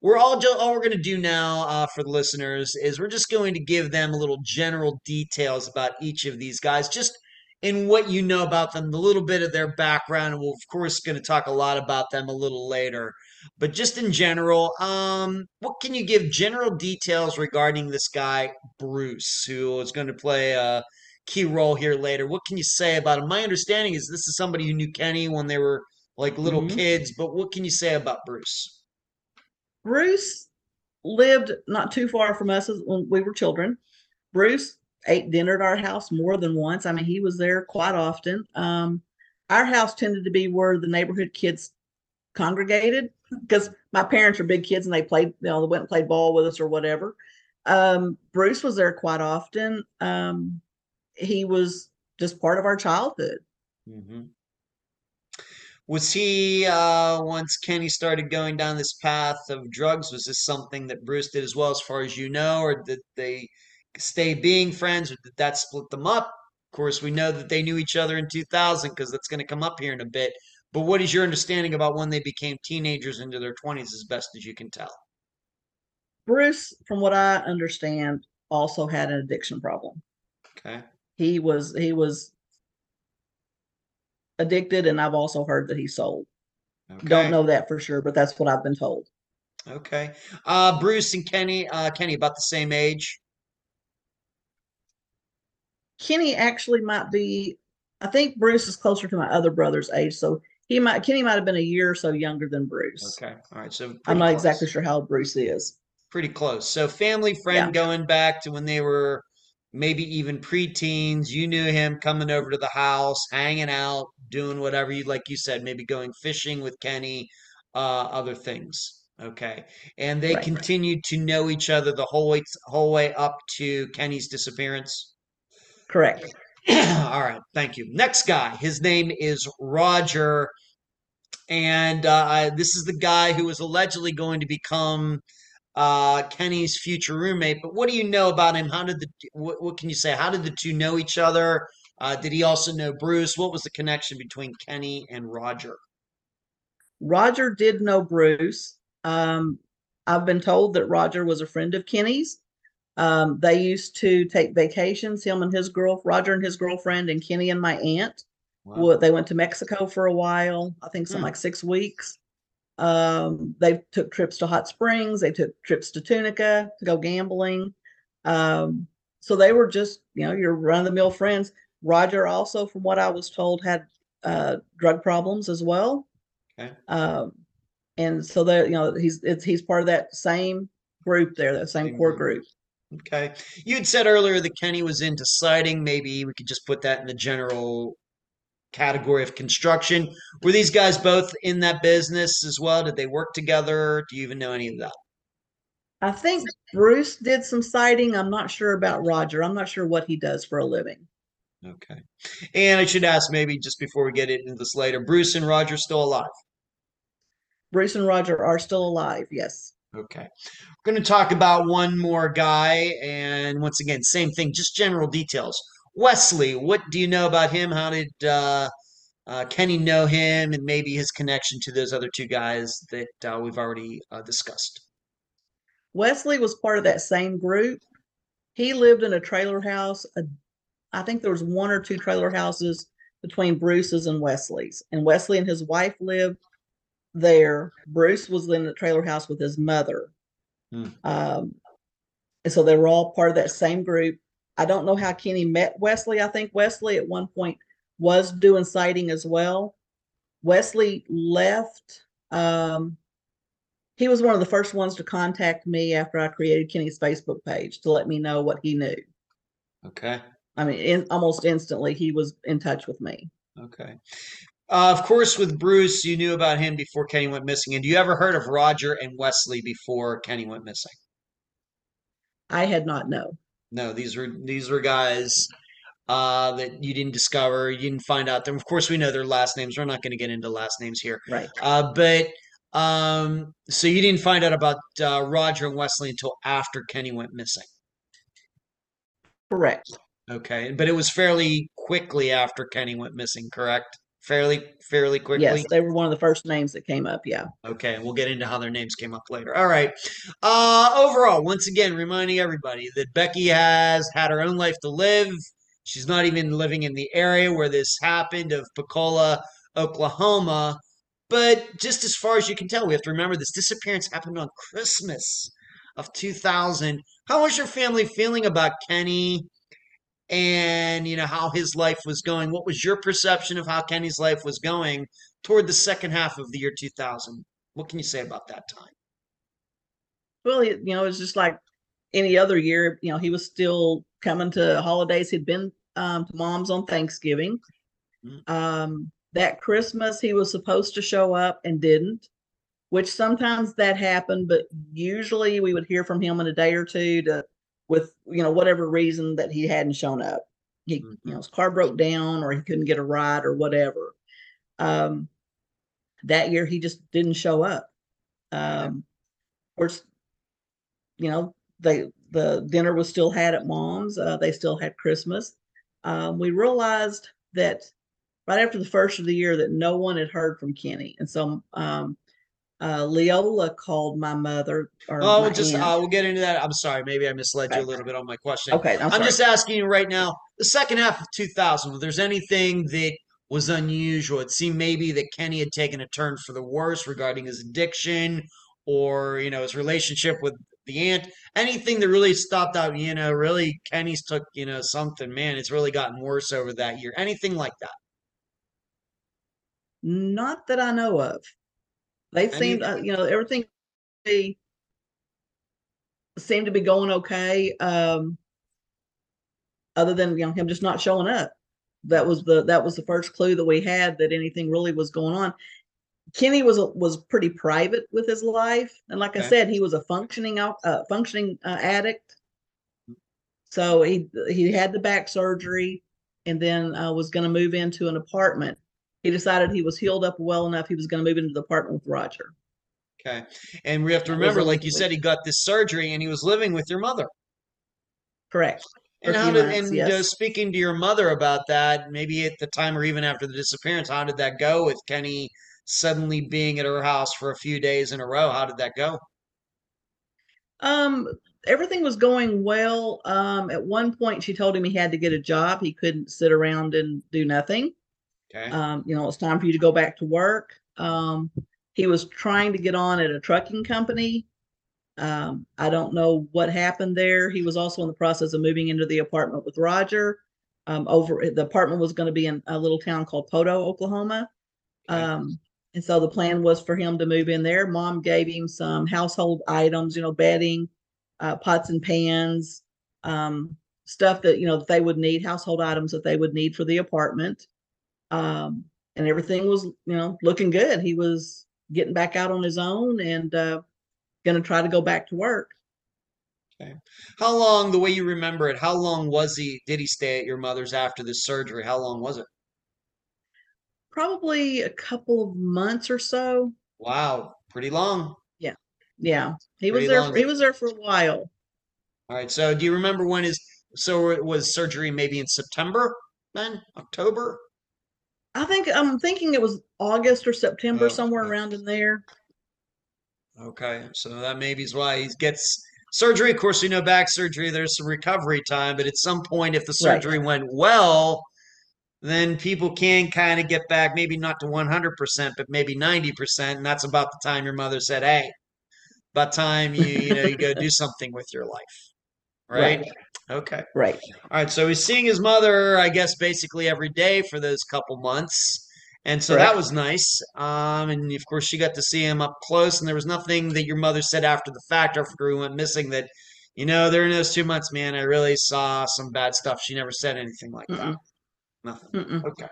we're all just all we're gonna do now uh, for the listeners is we're just going to give them a little general details about each of these guys, just in what you know about them, a little bit of their background, and we're, of course going to talk a lot about them a little later. But just in general, um, what can you give general details regarding this guy Bruce, who is going to play a key role here later. What can you say about him? My understanding is this is somebody who knew Kenny when they were like little Mhm. kids, but what can you say about Bruce? Bruce lived not too far from us when we were children. Bruce ate dinner at our house more than once. I mean, he was there quite often. Um, our house tended to be where the neighborhood kids congregated because my parents are big kids and they played, you know, they went and played ball with us or whatever. Um, Bruce was there quite often. Um, he was just part of our childhood. Mm-hmm. Was he uh, once Kenny started going down this path of drugs? Was this something that Bruce did as well, as far as you know, or did they stay being friends, or did that split them up? Of course, we know that they knew each other in 2000 because that's going to come up here in a bit. But what is your understanding about when they became teenagers into their 20s, as best as you can tell? Bruce, from what I understand, also had an addiction problem. Okay. He was he was addicted, and I've also heard that he sold. Okay. Don't know that for sure, but that's what I've been told. Okay. Uh, Bruce and Kenny, uh, Kenny about the same age. Kenny actually might be. I think Bruce is closer to my other brother's age, so he might Kenny might have been a year or so younger than Bruce. Okay. All right. So I'm not close. exactly sure how old Bruce is. Pretty close. So family friend Yeah. going back to when they were maybe even preteens. You knew him coming over to the house, hanging out, doing whatever you like. You said maybe going fishing with Kenny, uh, other things. Okay. And they Right, right. continued to know each other the whole way whole way up to Kenny's disappearance. Correct. All right, thank you. Next guy, his name is Roger, and uh, this is the guy who was allegedly going to become uh, Kenny's future roommate. But what do you know about him? How did the what, what can you say? How did the two know each other? Uh, did he also know Bruce? What was the connection between Kenny and Roger? Roger did know Bruce. Um, I've been told that Roger was a friend of Kenny's. Um, they used to take vacations, him and his girl, Roger and his girlfriend, and Kenny and my aunt. Wow. They went to Mexico for a while. I think some Hmm. like six weeks. Um, they took trips to Hot Springs. They took trips to Tunica to go gambling. Um, so they were just, you know, your run of the mill friends. Roger also, from what I was told, had uh, drug problems as well. Okay. Um, and so that you know he's it's he's part of that same group there, that Same core group. Okay. You had said earlier that Kenny was into siding. Maybe we could just put that in the general category of construction. Were these guys both in that business as well? Did they work together? Do you even know any of that? I think Bruce did some siding. I'm not sure about Roger. I'm not sure what he does for a living. Okay. And I should ask maybe just before we get into this later, Bruce and Roger still alive? Bruce and Roger are still alive. Yes. Okay. We're going to talk about one more guy. And once again, same thing, just general details. Wesley, what do you know about him? How did uh, uh, Kenny know him and maybe his connection to those other two guys that uh, we've already uh, discussed? Wesley was part of that same group. He lived in a trailer house. I think there was one or two trailer houses between Bruce's and Wesley's. And Wesley and his wife lived there. Bruce was in the trailer house with his mother. Hmm. Um, and so they were all part of that same group. I don't know how Kenny met Wesley. I think Wesley at one point was doing siding as well. Wesley left. Um, he was one of the first ones to contact me after I created Kenny's Facebook page to let me know what he knew. Okay. I mean, in, almost instantly, he was in touch with me. Okay. Uh, of course, with Bruce, you knew about him before Kenny went missing. And you ever heard of Roger and Wesley before Kenny went missing? I had not known. No, these were these were guys uh, that you didn't discover. You didn't find out them. Of course, we know their last names. We're not going to get into last names here. Right. Uh, but um, so you didn't find out about uh, Roger and Wesley until after Kenny went missing. Correct. Okay, but it was fairly quickly after Kenny went missing, correct? Fairly, fairly quickly. Yes, they were one of the first names that came up. Yeah. Okay, we'll get into how their names came up later. All right. Uh, overall, once again, reminding everybody that Becky has had her own life to live. She's not even living in the area where this happened of Pocola, Oklahoma. But just as far as you can tell, we have to remember this disappearance happened on Christmas of 2000. How was your family feeling about Kenny and, you know, how his life was going? What was your perception of how Kenny's life was going toward the second half of the year 2000? What can you say about that time? Well, you know, it's just like any other year. You know, he was still coming to holidays. He'd been um, to mom's on Thanksgiving. Mhm. Um, that Christmas, he was supposed to show up and didn't, which sometimes that happened, but usually we would hear from him in a day or two to, with you know whatever reason that he hadn't shown up. He, Mhm. you know, his car broke down or he couldn't get a ride or whatever. Um, that year he just didn't show up. Um, of course, you know, they the dinner was still had at mom's. Uh, they still had Christmas. um, we realized that right after the first of the year that no one had heard from Kenny, and so um, uh, Leola called my mother. Or Oh, my we'll just aunt. uh, we'll get into that. I'm sorry, maybe I misled you a little bit on my question. okay, I'm, I'm just asking you right now, the second half of 2000, if there's anything that was unusual, it seemed maybe that Kenny had taken a turn for the worse regarding his addiction or, you know, his relationship with the aunt. Anything that really stopped out, you know, really Kenny's took, you know, something, man, it's really gotten worse over that year. Anything like that. Not that I know of. They seemed, uh, you know, everything be- seemed to be going okay. Um, other than you know him just not showing up. That was the that was the first clue that we had that anything really was going on. Kenny was was pretty private with his life, and like I said, he was a functioning uh, functioning uh, addict. So he he had the back surgery, and then uh, was going to move into an apartment. He decided he was healed up well enough. He was going to move into the apartment with Roger. Okay. And we have to remember, like you said, he got this surgery and he was living with your mother. Correct. And how did months, and yes. uh, speaking to your mother about that, maybe at the time or even after the disappearance, how did that go with Kenny suddenly being at her house for a few days in a row? How did that go? Um, everything was going well. Um, at one point, she told him he had to get a job. He couldn't sit around and do nothing. Okay. Um, you know, it's time for you to go back to work. Um, he was trying to get on at a trucking company. Um, I don't know what happened there. He was also in the process of moving into the apartment with Roger. Um, over the apartment was going to be in a little town called Poteau, Oklahoma. Okay. Um, and so the plan was for him to move in there. Mom gave him some household items, you know, bedding, uh, pots and pans, um, stuff that, you know, that they would need, household items that they would need for the apartment. Um, and everything was, you know, looking good. He was getting back out on his own and, uh, going to try to go back to work. Okay. How long, the way you remember it, how long was he, did he stay at your mother's after this surgery? How long was it? Probably a couple of months or so. Wow, pretty long. Yeah. Yeah. He was there, long. he was there for a while. All right. So do you remember when his, so it was surgery maybe in September then? October? I think, I'm thinking it was August or September, Oh, somewhere okay. around in there. Okay, so that maybe is why he gets surgery. Of course, we know back surgery, there's some recovery time, but at some point, if the Right. surgery went well, then people can kind of get back, maybe not to 100%, but maybe 90%. And that's about the time your mother said, hey, about time you, you know, you go do something with your life. Right? Right. Okay. Right. All right. So he's seeing his mother, I guess, basically every day for those couple months. And so that was nice. Um, and of course, she got to see him up close. And there was nothing that your mother said after the fact, after he went missing, that, you know, during those two months, man, I really saw some bad stuff. She never said anything like that. Mm-mm. Nothing. Mm-mm. Okay.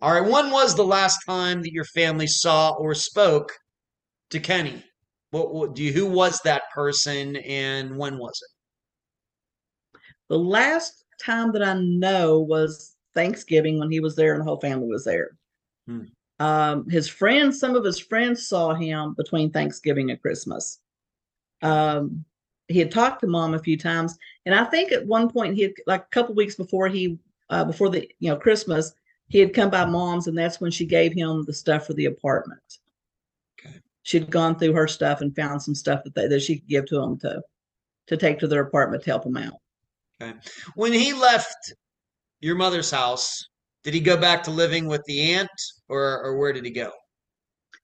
All right. When was the last time that your family saw or spoke to Kenny? What, what do you, who was that person and when was it? The last time that I know was Thanksgiving when he was there and the whole family was there. Hmm. Um, his friends, some of his friends saw him between Thanksgiving and Christmas. Um, he had talked to mom a few times, and I think at one point he had, like a couple weeks before he, uh, before the you know Christmas, he had come by mom's, and that's when she gave him the stuff for the apartment. Okay. She'd gone through her stuff and found some stuff that they, that she could give to him to to take to their apartment to help him out. When he left your mother's house, did he go back to living with the aunt or, or where did he go?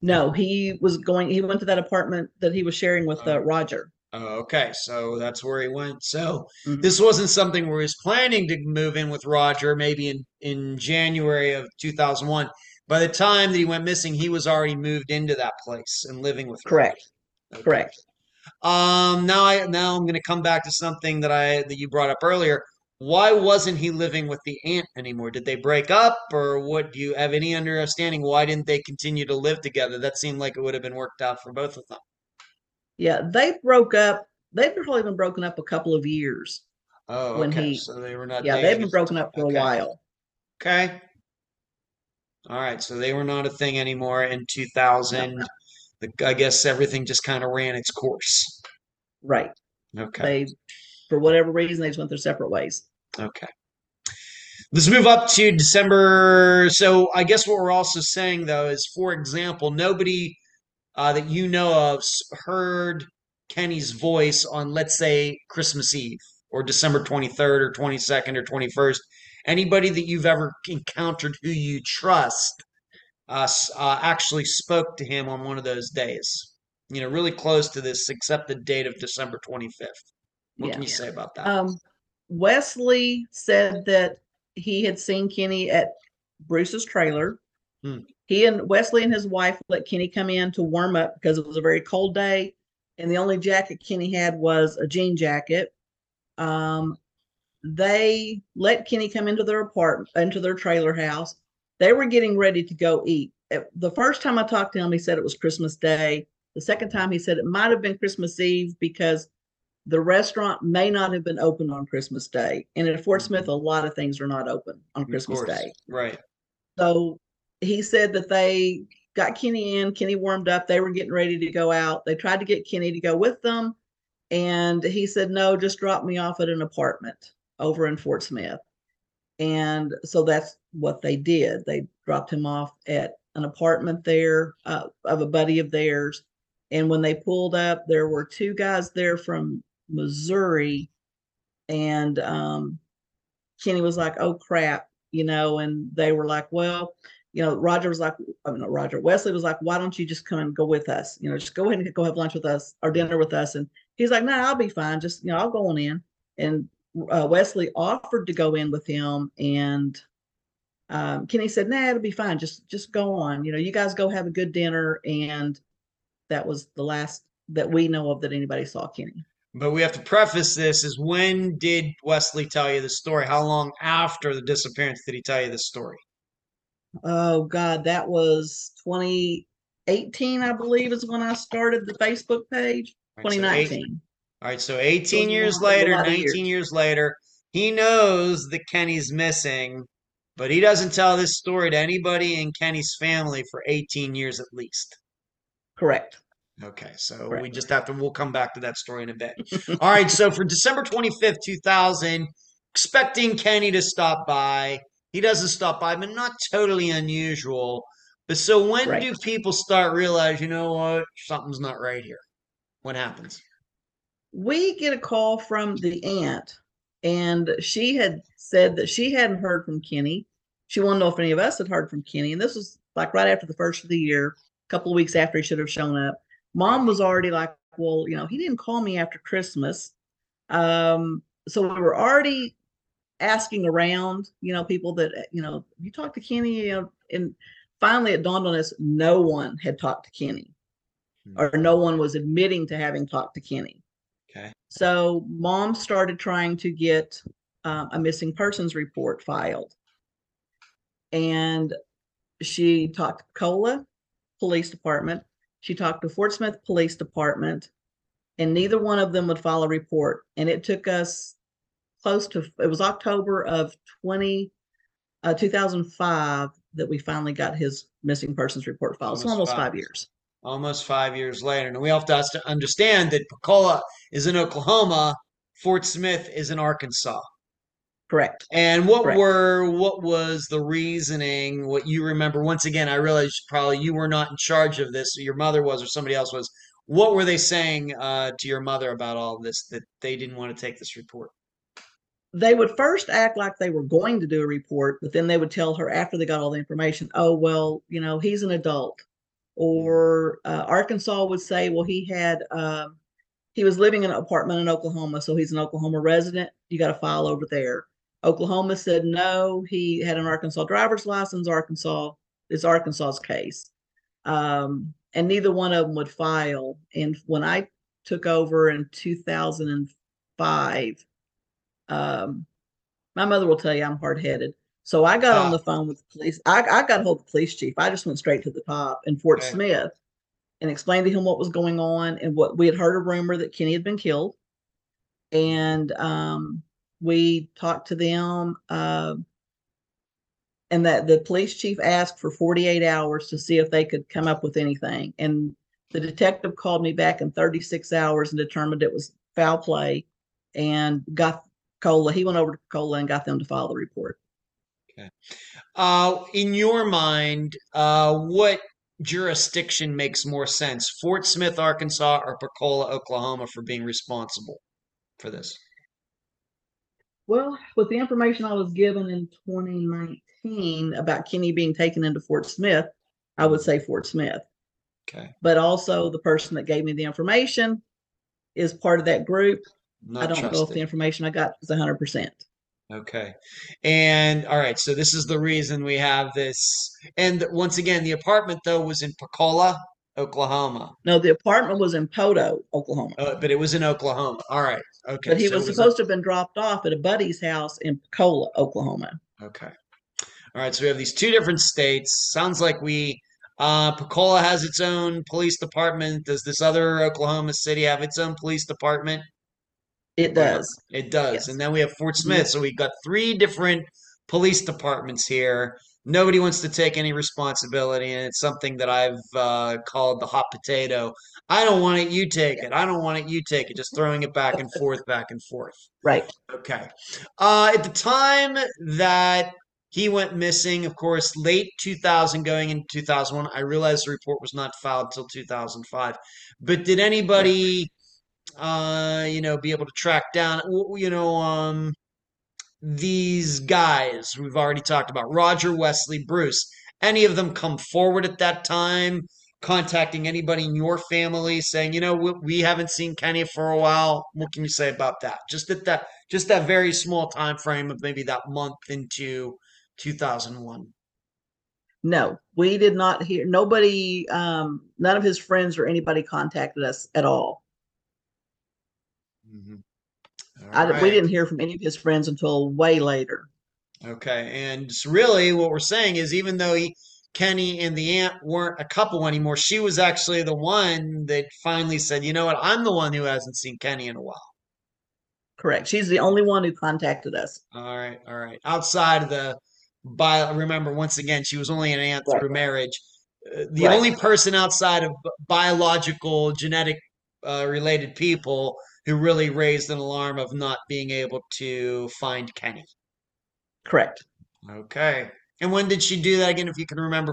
No, he was going. He went to that apartment that he was sharing with uh, Oh. Roger. Oh, okay, so that's where he went. So Mhm. this wasn't something where he was planning to move in with Roger maybe in, in January of 2001. By the time that he went missing, he was already moved into that place and living with Roger. Correct. Okay. Correct. Um, now I now I'm going to come back to something that I that you brought up earlier. Why wasn't he living with the aunt anymore? Did they break up, or what? Do you have any understanding? Why didn't they continue to live together? That seemed like it would have been worked out for both of them. Yeah, they broke up. They've probably been broken up a couple of years. Oh, When okay. he- So they were not Yeah, they've been broken up for Okay. a while. Okay. All right. So they were not a thing anymore in 2000. The, I guess everything just kind of ran its course. Right. Okay. They, for whatever reason, they just went their separate ways. Okay. Let's move up to December. So I guess what we're also saying though is, for example, nobody uh, that you know of heard Kenny's voice on, let's say, Christmas Eve or December 23rd or 22nd or 21st. Anybody that you've ever encountered who you trust uh, uh, actually spoke to him on one of those days. You know, really close to this accepted date of December 25th. What Yeah. can you say about that? Um, Wesley said that he had seen Kenny at Bruce's trailer. Hmm. He and Wesley and his wife let Kenny come in to warm up because it was a very cold day, and the only jacket Kenny had was a jean jacket. Um, they let Kenny come into their apartment, into their trailer house. They were getting ready to go eat. The first time I talked to him, he said it was Christmas Day. The second time, he said it might have been Christmas Eve because the restaurant may not have been open on Christmas Day. And at Fort mm-hmm. Smith, a lot of things are not open on Of Christmas course. Day. Right. So he said that they got Kenny in, Kenny warmed up, they were getting ready to go out. They tried to get Kenny to go with them. And he said, no, just drop me off at an apartment over in Fort Smith. And so that's what they did. They dropped him off at an apartment there uh, of a buddy of theirs. And when they pulled up, there were two guys there from Missouri. And um, Kenny was like, oh crap, you know, and they were like, well, you know, Roger was like, I mean, Roger, Wesley was like, why don't you just come and go with us? You know, just go ahead and go have lunch with us or dinner with us. And he's like, no, nah, I'll be fine. Just, you know, I'll go on in. And uh, Wesley offered to go in with him. And um, Kenny said, nah, it'll be fine. Just, just go on. You know, you guys go have a good dinner. And that was the last that we know of that anybody saw Kenny. But we have to preface this is when did Wesley tell you the story? How long after the disappearance did he tell you the story? Oh God, that was 2018, I believe, is when I started the Facebook page. All right, so eight- 2019. All right, so 18 years are a lot- a later, 19 years. years later, he knows that Kenny's missing, but he doesn't tell this story to anybody in Kenny's family for 18 years at least. Correct. Okay, so we just have to, we'll come back to that story in a bit. All right, so for December 25th, 2000, expecting Kenny to stop by. He doesn't stop by, but not totally unusual. But so when Right. do people start realize, you know what, something's not right here? What happens? We get a call from the aunt, and she had said that she hadn't heard from Kenny. She wanted to know if any of us had heard from Kenny. And this was like right after the first of the year, a couple of weeks after he should have shown up. Mom was already like, well, you know, he didn't call me after Christmas. Um, so we were already asking around, you know, people that, you know, you talked to Kenny, you know, and finally it dawned on us no one had talked to Kenny Hmm. or no one was admitting to having talked to Kenny. Okay. So mom started trying to get uh, a missing persons report filed. And she talked to Cola Police Department. She talked to Fort Smith Police Department, and neither one of them would file a report. And it took us close to, it was October of 20, uh, 2005 that we finally got his missing persons report filed. So Almost almost five. five years. Almost five years later. And we have to to understand that Pocola is in Oklahoma, Fort Smith is in Arkansas. Correct. And what Correct. were what was the reasoning? What you remember? Once again, I realize probably you were not in charge of this. Your mother was, or somebody else was. What were they saying uh, to your mother about all this that they didn't want to take this report? they would first act like they were going to do a report, but then they would tell her after they got all the information, oh, well, you know, he's an adult. Or uh, Arkansas would say, well, he had, uh, he was living in an apartment in Oklahoma, so he's an Oklahoma resident. You got to file over there. Oklahoma said no, he had an Arkansas driver's license. Arkansas, it's Arkansas's case. Um, and neither one of them would file. And when I took over in 2005, um, my mother will tell you I'm hard headed. So I got on the phone with the police. I, I got hold of the police chief. I just went straight to the top in Fort Okay. Smith and explained to him what was going on and what we had heard a rumor that Kenny had been killed. And um, we talked to them. um and that the police chief asked for 48 hours to see if they could come up with anything. And the detective called me back in 36 hours and determined it was foul play and got Cola. He went over to Cola and got them to file the report. Uh, in your mind, uh, what jurisdiction makes more sense? Fort Smith, Arkansas, or Pocola, Oklahoma, for being responsible for this? Well, with the information I was given in 2019 about Kenny being taken into Fort Smith, I would say Fort Smith. Okay. But also, the person that gave me the information is part of that group. Not I don't know if the information I got was 100%. Okay. And all right, so this is the reason we have this. And once again, the apartment though was in Pocola, Oklahoma. No, the apartment was in Poteau, Oklahoma. Uh, but it was in Oklahoma. All right. Okay. but he so was a- supposed to have been dropped off at a buddy's house in Pocola, Oklahoma. Okay. All right. So we have these two different states. Sounds like we, uh, Pocola has its own police department. Does this other Oklahoma city have its own police department? It does. It does. Yes. And then we have Fort Smith. So we've got three different police departments here. Nobody wants to take any responsibility. And it's something that I've uh, called the hot potato. I don't want it. You take it. I don't want it. You take it. Just throwing it back and forth, back and forth. Right. Okay. Uh, at the time that he went missing, of course, late 2000, going into 2001, I realized the report was not filed till 2005. But did anybody, uh, you know, be able to track down, you know, um, these guys we've already talked about, Roger, Wesley, Bruce, any of them come forward at that time? Contacting anybody in your family, saying, you know, we, we haven't seen Kenny for a while. What can you say about that? Just at that just that very small time frame of maybe that month into 2001 No, we did not hear, nobody, um, none of his friends or anybody contacted us at all. I, All we didn't hear from any of his friends until way later. okay and really what we're saying is even though he kenny and the aunt weren't a couple anymore she was actually the one that finally said you know what i'm the one who hasn't seen kenny in a while Correct. She's the only one who contacted us. all right all right outside of the by remember once again she was only an aunt Right. through marriage Uh, the Right. only person outside of biological genetic uh, related people who really raised an alarm of not being able to find kenny Correct. okay and when did she do that again if you can remember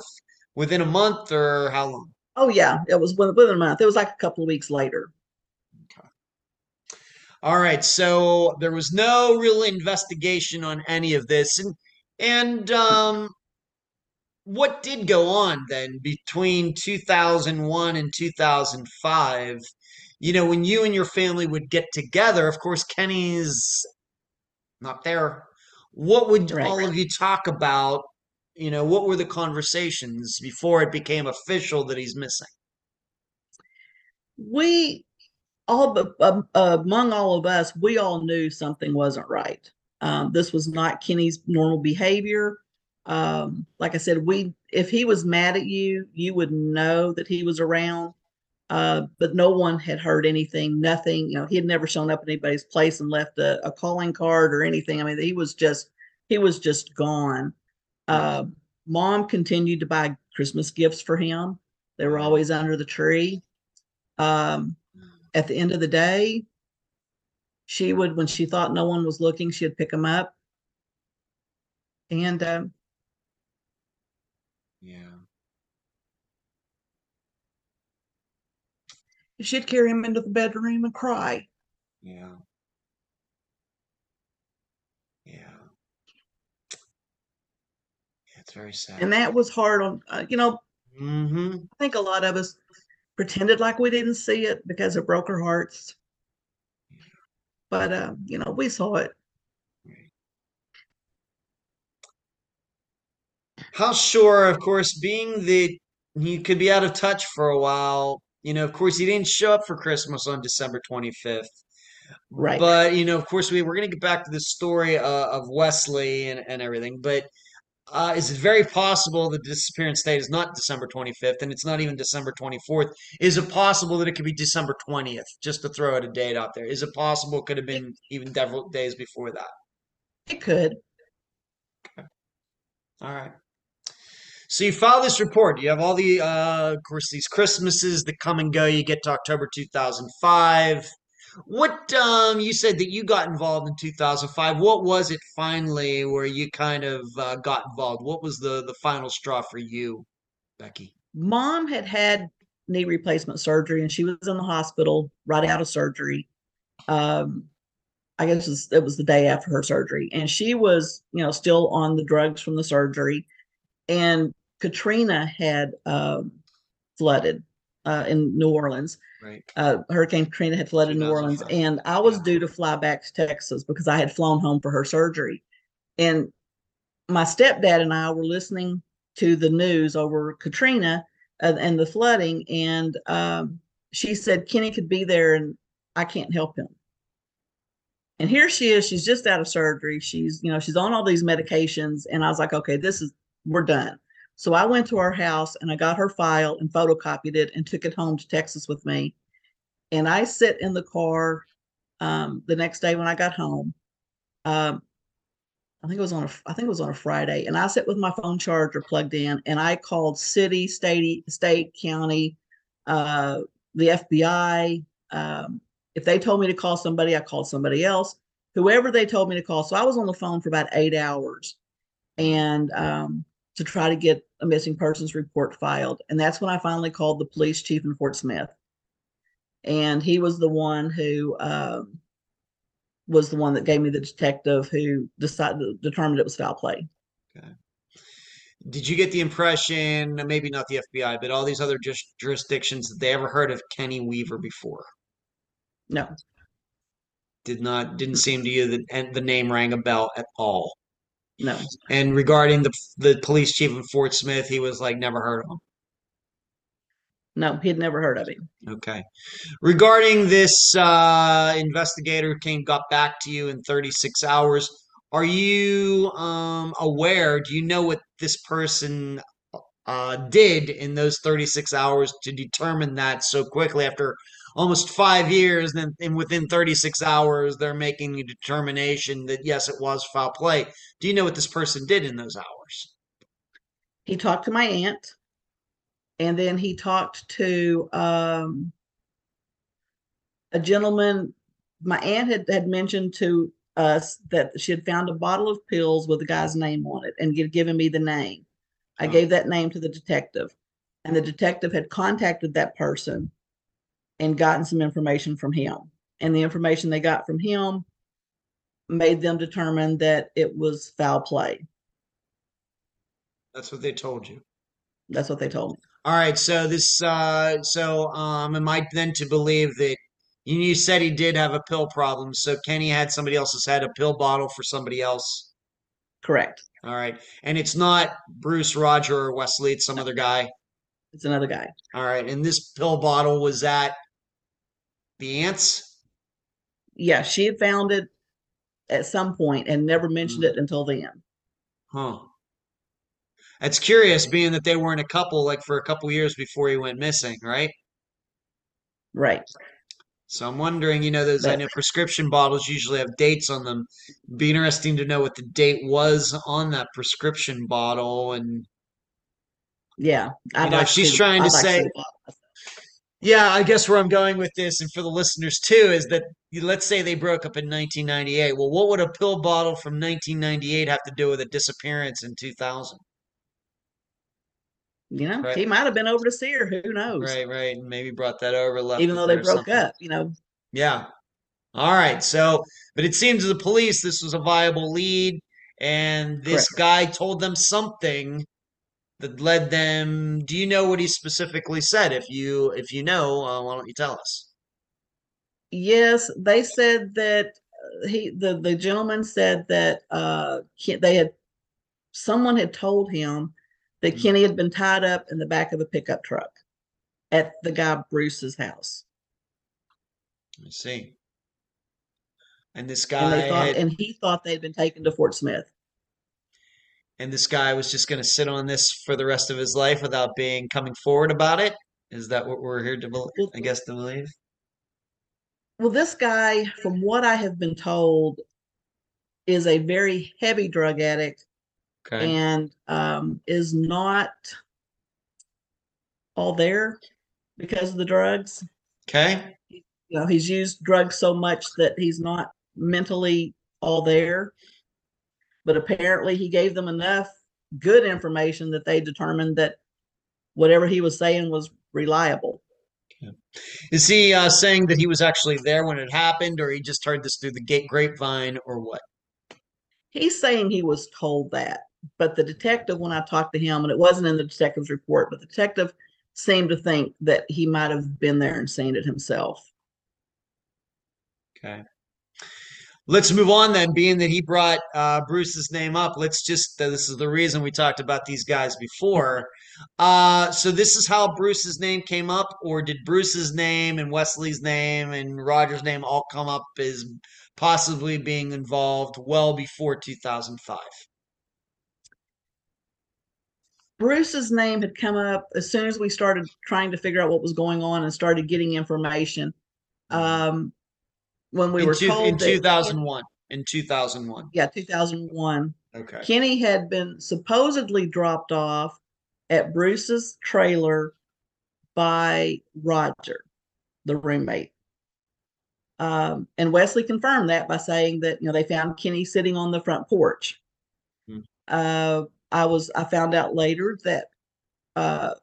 within a month or how long Oh yeah, it was within, a month. It was like a couple of weeks later. Okay. All right, so there was no real investigation on any of this, and and um, what did go on then between 2001 and 2005? You know, when you and your family would get together, of course, Kenny's not there. What would Right. all of you talk about? You know, what were the conversations before it became official that he's missing? We all but um, among all of us, we all knew something wasn't right. Um, this was not Kenny's normal behavior. Um, like I said, we if he was mad at you, you would know that he was around. Uh, but no one had heard anything, nothing. You know, he had never shown up at anybody's place and left a, a calling card or anything. I mean, he was just he was just gone. Uh, mom continued to buy Christmas gifts for him. They were always under the tree. Um, at the end of the day, she would, when she thought no one was looking, she'd pick him up. And um, Yeah. She'd carry him into the bedroom and cry. Yeah. Yeah. It's very sad. And that was hard on, uh, you know, Mm-hmm. I think a lot of us pretended like we didn't see it because it broke our hearts. But, uh, you know, we saw it. How sure, of course, being that he could be out of touch for a while, you know, of course, he didn't show up for Christmas on December 25th. Right. But, you know, of course, we, we're going to get back to the story uh, of Wesley and, and everything. But uh, is it very possible the disappearance date is not December 25th and it's not even December 24th? Is it possible that it could be December 20th, just to throw out a date out there? Is it possible it could have been even several days before that? It could. All right. So you file this report. You have all the, uh, of course, these Christmases that come and go. You get to October 2005. What um you said that you got involved in 2005. What was it finally where you kind of uh, got involved? What was the the final straw for you, Becky? Mom had had knee replacement surgery and she was in the hospital right out of surgery. Um, I guess it was, it was the day after her surgery, and she was, you know, still on the drugs from the surgery. And Katrina had um, flooded uh, in New Orleans. Right. Uh, Hurricane Katrina had flooded New Orleans, 2005. and I was Yeah. due to fly back to Texas because I had flown home for her surgery. And my stepdad and I were listening to the news over Katrina and, and the flooding, and um, she said Kenny could be there, and I can't help him. And here she is, she's just out of surgery. She's, you know, she's on all these medications. And I was like, okay, this is, we're done. So I went to her house and I got her file and photocopied it and took it home to Texas with me. And I sit in the car um, the next day when I got home. Um, I think it was on a, I think it was on a Friday, and I sit with my phone charger plugged in, and I called city, state, state, county, uh, the FBI. Um, if they told me to call somebody, I called somebody else. Whoever they told me to call. So I was on the phone for about eight hours, and um, to try to get a missing persons report filed. And that's when I finally called the police chief in Fort Smith, and he was the one who. Um, was the one that gave me the detective who decided determined it was foul play. Okay. Did you get the impression, maybe not the FBI, but all these other jus- jurisdictions, that they ever heard of Kenny Weaver before? No, Did not, didn't seem to you that the name rang a bell at all. No, And regarding the the police chief in Fort Smith, he was like never heard of him. no, he had never heard of him. Okay. Regarding this uh, investigator who came got back to you in 36 hours, are you um, aware? Do you know what this person uh, did in those 36 hours to determine that so quickly after almost five years? And, and within 36 hours, they're making a determination that yes, it was foul play. Do you know what this person did in those hours? He talked to my aunt, and then he talked to um, a gentleman. My aunt had, had mentioned to us that she had found a bottle of pills with the guy's name on it and had given me the name. I Oh. gave that name to the detective, and the detective had contacted that person and gotten some information from him. And the information they got from him made them determine that it was foul play. That's what they told you. That's what they told me. All right, so this, uh, so um, am I then to believe that you, you said he did have a pill problem? So Kenny had somebody else's had a pill bottle for somebody else. Correct. All right, and it's not Bruce, Roger, or Wesley. It's some other guy. It's another guy. All right, and this pill bottle was at the aunt's. Yeah, she had found it at some point and never mentioned Mm. it until then. Huh. That's curious, being that they weren't a couple like for a couple years before he went missing, right? Right. So I'm wondering, you know, those I know prescription bottles usually have dates on them. Be interesting to know what the date was on that prescription bottle. And Yeah. I'd know, like she's to- trying to I'd like say- the bottle. Yeah, I guess where I'm going with this, and for the listeners too, is that let's say they broke up in 1998. Well, what would a pill bottle from 1998 have to do with a disappearance in 2000? You know, Right. he might have been over to see her. Who knows? Right, right. And maybe brought that over, left Even though they broke something. up, you know, Yeah. All right. So, but it seems to the police this was a viable lead, and this Correct. guy told them something that led them. Do you know what he specifically said? If you if you know, uh, why don't you tell us? yes, they said that uh, he the the gentleman said that uh they had someone had told him that Mhm. Kenny had been tied up in the back of a pickup truck at the guy Bruce's house. I see. And this And guy they thought had, and he thought they'd been taken to Fort Smith. And this guy was just going to sit on this for the rest of his life without being coming forward about it. Is that what we're here to believe? I guess to believe. Well, this guy, from what I have been told, is a very heavy drug addict Okay. and um, is not all there because of the drugs. Okay. You know, he's used drugs so much that he's not mentally all there. But apparently he gave them enough good information that they determined that whatever he was saying was reliable. Is he uh, saying that he was actually there when it happened, or he just heard this through the gate grapevine, or what? He's saying he was told that, but the detective, when I talked to him, and it wasn't in the detective's report, but the detective seemed to think that he might have been there and seen it himself. Okay. Let's move on then. Being that he brought uh, Bruce's name up, let's just. This is the reason we talked about these guys before. Uh, so this is how Bruce's name came up, or did Bruce's name and Wesley's name and Roger's name all come up as possibly being involved well before 2005? Bruce's name had come up as soon as we started trying to figure out what was going on and started getting information. Um, when we in, were two, told in that- 2001. In 2001. yeah, 2001. Okay. Kenny had been supposedly dropped off at Bruce's trailer by Roger, the roommate. Um, and Wesley confirmed that by saying that you know they found Kenny sitting on the front porch. Hmm. Uh, I was I found out later that uh,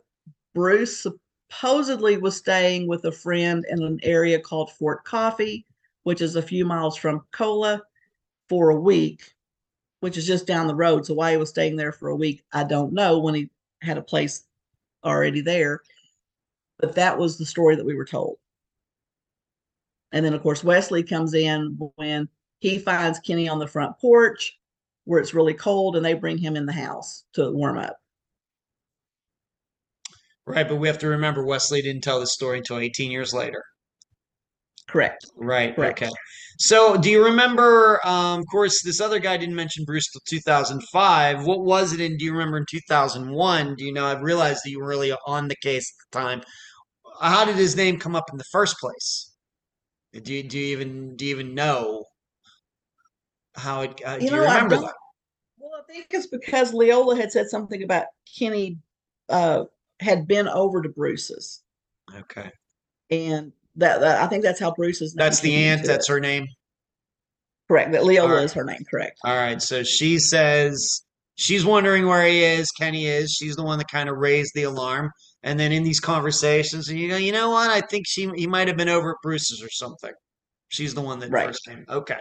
Bruce supposedly was staying with a friend in an area called Fort Coffee, which is a few miles from Pocola, for a week, which is just down the road. So why he was staying there for a week, I don't know. When he had a place already there, but that was the story that we were told. And then, of course, Wesley comes in when he finds Kenny on the front porch where it's really cold and they bring him in the house to warm up. Right, but we have to remember Wesley didn't tell this story until 18 years later. Correct. Right. Correct. Okay. So, do you remember? Um, of course, this other guy didn't mention Bruce till 2005. What was it? And do you remember in 2001? Do you know? I've realized that you were really on the case at the time. How did his name come up in the first place? Do you, do you even do you even know how it? Uh, do You know, I remember that? Well, I think it's because Leola had said something about Kenny uh, had been over to Bruce's. Okay, And that, that I think that's how Bruce's name that's the aunt. That's it. her name. correct. That Leola Alright. is her name, correct. All right. So she says she's wondering where he is, Kenny is. She's the one that kind of raised the alarm. And then in these conversations, you know, you know what? I think she he might have been over at Bruce's or something. She's the one that Right. first came. Okay.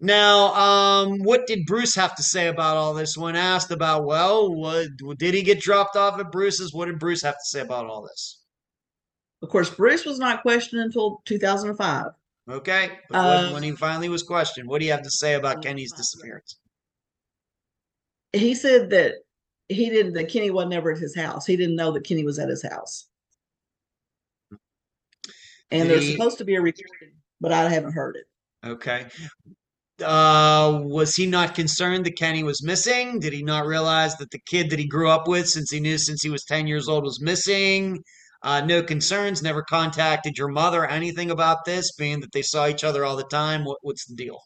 Now, um, what did Bruce have to say about all this? When asked about, well, what, did he get dropped off at Bruce's? What did Bruce have to say about all this? Of course, Bruce was not questioned until 2005. Okay. But when, Uh, when he finally was questioned, what do you have to say about Kenny's disappearance? He said that he didn't that Kenny wasn't ever at his house. He didn't know that Kenny was at his house. And there's supposed to be a recording, but I haven't heard it. Okay. Uh, was he not concerned that Kenny was missing? Did he not realize that the kid that he grew up with since he knew since he was 10 years old was missing? Uh, no concerns, never contacted your mother, anything about this, being that they saw each other all the time. What, what's the deal?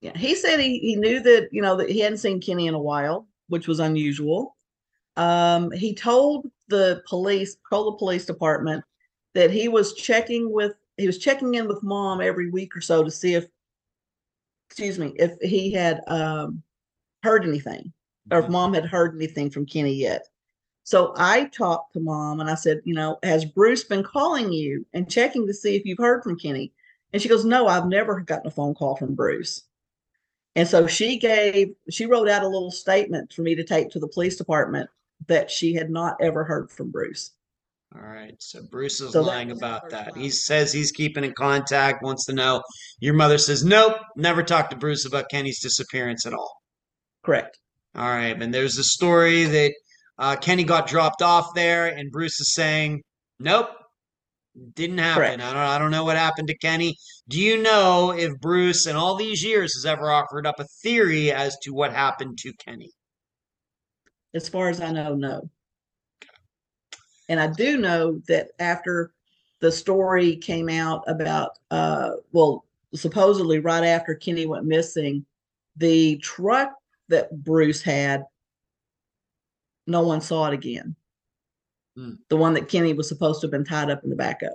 Yeah, he said he, he knew that you know that he hadn't seen Kenny in a while, which was unusual. Um, he told the police, told the police department that he was checking with he was checking in with mom every week or so to see if excuse me if he had um, heard anything or if mom had heard anything from Kenny yet. So I talked to mom and I said, you know, has Bruce been calling you and checking to see if you've heard from Kenny? And she goes, no, I've never gotten a phone call from Bruce. And so she gave, she wrote out a little statement for me to take to the police department that she had not ever heard from Bruce. All right. So Bruce is So lying about that. He says he's keeping in contact, wants to know. Your mother says, nope, never talked to Bruce about Kenny's disappearance at all. Correct. All right, and there's a story that uh, Kenny got dropped off there, and Bruce is saying, "Nope, didn't happen. Correct. I don't. I don't know what happened to Kenny. Do you know if Bruce, in all these years, has ever offered up a theory as to what happened to Kenny?" As far as I know, no. And I do know that after the story came out about, uh, well, supposedly right after Kenny went missing, the truck that Bruce had, no one saw it again. Hmm. The one that Kenny was supposed to have been tied up in the back of.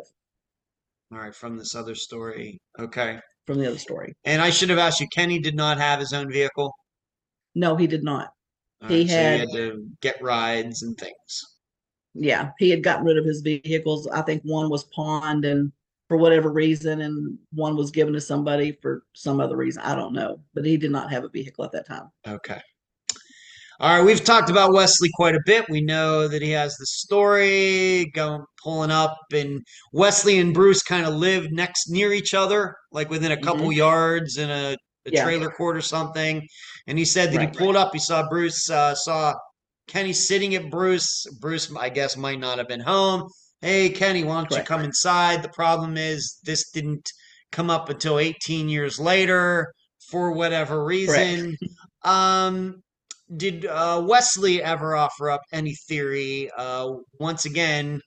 All right, from this other story. Okay. from the other story. And I should have asked you, Kenny did not have his own vehicle. No, he did not. All He right, so had- he had to get rides and things. Yeah, he had gotten rid of his vehicles. I think one was pawned and for whatever reason, and one was given to somebody for some other reason. I don't know, but he did not have a vehicle at that time. Okay. All right, we've talked about Wesley quite a bit. We know that he has the story going pulling up, and Wesley and Bruce kind of lived next near each other, like within a couple yards in a, a Mm-hmm. Yeah. trailer court or something. And he said that Right, he pulled up, he saw Bruce, uh, saw Kenny sitting at Bruce. Bruce, I guess, might not have been home. Hey, Kenny, why don't you come inside? The problem is this didn't come up until 18 years later for whatever reason. Um, did uh, Wesley ever offer up any theory? Uh, once again,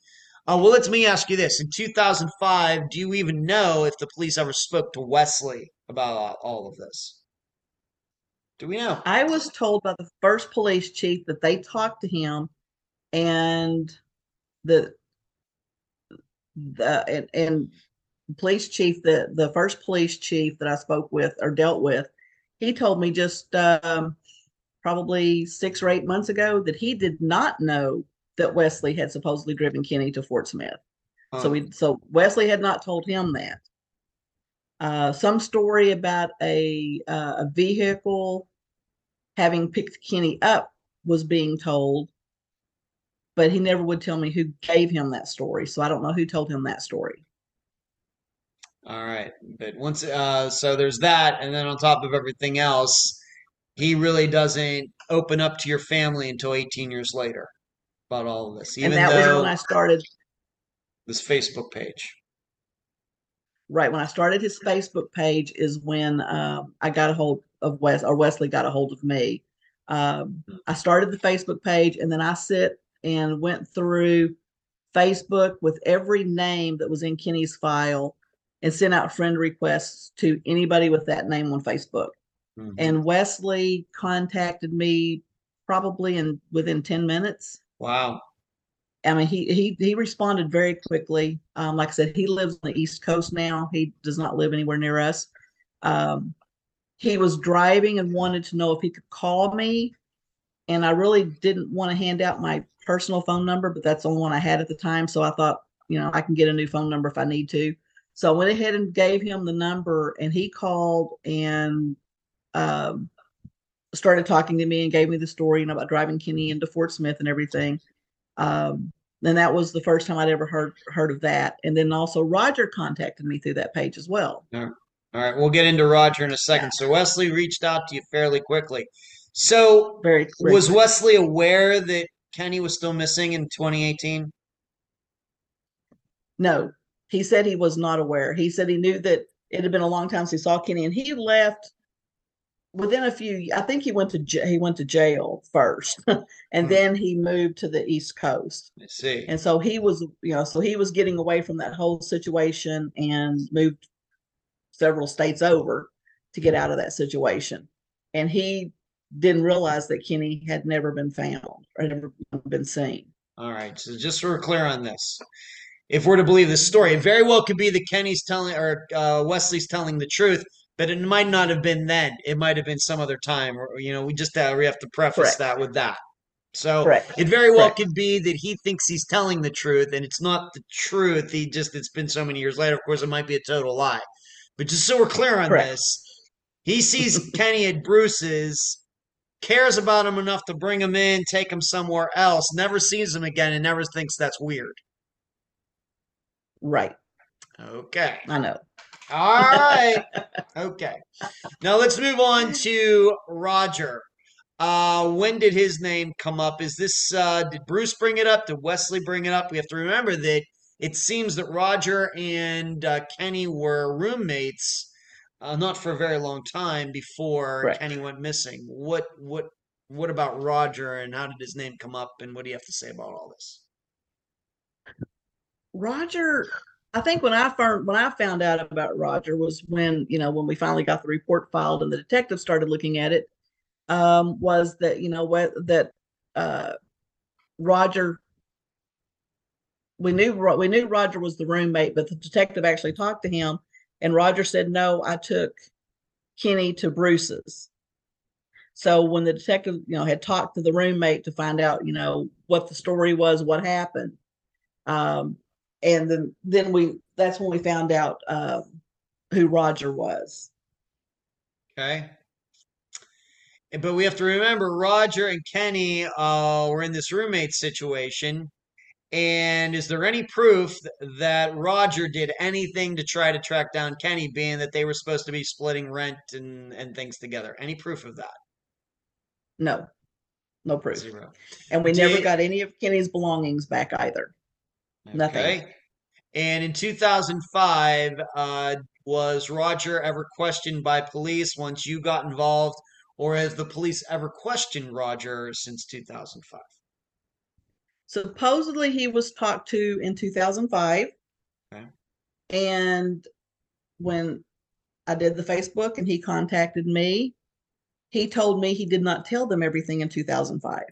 uh, well, let me ask you this: In 2005, do you even know if the police ever spoke to Wesley about all, of this? Do we know? I was told by the first police chief that they talked to him and the the and, and police chief the the first police chief that I spoke with or dealt with, he told me just um probably six or eight months ago that he did not know that Wesley had supposedly driven Kenny to Fort Smith. So Um, we so Wesley had not told him that. Uh, some story about a uh, a vehicle having picked Kenny up was being told, but he never would tell me who gave him that story. So I don't know who told him that story. all right, but once, uh, so there's that, and then on top of everything else, he really doesn't open up to your family until 18 years later about all of this, even and that was when I started. this Facebook page. Right when I started his Facebook page is when um, I got a hold of Wes or Wesley got a hold of me. Um, I started the Facebook page and then I sit and went through Facebook with every name that was in Kenny's file and sent out friend requests to anybody with that name on Facebook. Mhm. And Wesley contacted me probably in within 10 minutes. wow. I mean, he he he responded very quickly. Um, like I said, he lives on the East Coast now. He does not live anywhere near us. Um, he was driving and wanted to know if he could call me, and I really didn't want to hand out my personal phone number, but that's the only one I had at the time. So I thought, you know, I can get a new phone number if I need to. So I went ahead and gave him the number, and he called and um, started talking to me and gave me the story, you know, about driving Kenny into Fort Smith and everything. Um, and that was the first time I'd ever heard heard of that. And then also Roger contacted me through that page as well. All right, we'll get into Roger in a second. So Wesley reached out to you fairly quickly. So Very, very was. Wesley aware that Kenny was still missing in 2018? no. He said he was not aware. He said he knew that it had been a long time since he saw Kenny, and he left within a few. I think he went to he went to jail first, and Hmm. then he moved to the East Coast. I see. And so he was, you know, so he was getting away from that whole situation and moved several states over to get out of that situation. And he didn't realize that Kenny had never been found or had never been seen. All right. So just so we're clear on this, if we're to believe this story, it very well could be that Kenny's telling or uh, Wesley's telling the truth, but it might not have been then. It might have been some other time. Or you know, we just uh, we have to preface Correct. that with that. So Correct. it very well Correct. could be that he thinks he's telling the truth, and it's not the truth. He just it's been so many years later. Of course, it might be a total lie. But just so we're clear on this, he sees Kenny at Bruce's, cares about him enough to bring him in, take him somewhere else, never sees him again, and never thinks that's weird. Right. Okay. I know. All right. Okay. Now let's move on to Roger. Uh, when did his name come up? Is this uh, did Bruce bring it up? Did Wesley bring it up? We have to remember that it seems that Roger and uh, Kenny were roommates, uh, not for a very long time before Correct. Kenny went missing. What what what about Roger and how did his name come up? And what do you have to say about all this? Roger, I think when I found when I found out about Roger was when you know when we finally got the report filed and the detective started looking at it. Um, was that you know what that uh, Roger we knew we knew Roger was the roommate, but the detective actually talked to him, and Roger said, "No, I took Kenny to Bruce's." So when the detective, you know, had talked to the roommate to find out, you know, what the story was, what happened, um, and then then we that's when we found out um, who Roger was. Okay. But we have to remember Roger and Kenny uh, were in this roommate situation. And is there any proof that Roger did anything to try to track down Kenny, being that they were supposed to be splitting rent and, and things together? Any proof of that? No, no proof. Zero. And we Did- never got any of Kenny's belongings back either. Nothing. Okay. And in 2005, uh, was Roger ever questioned by police once you got involved, or has the police ever questioned Roger since 2005? Supposedly he was talked to in 2005. Okay. And when I did the Facebook and he contacted me, he told me he did not tell them everything in 2005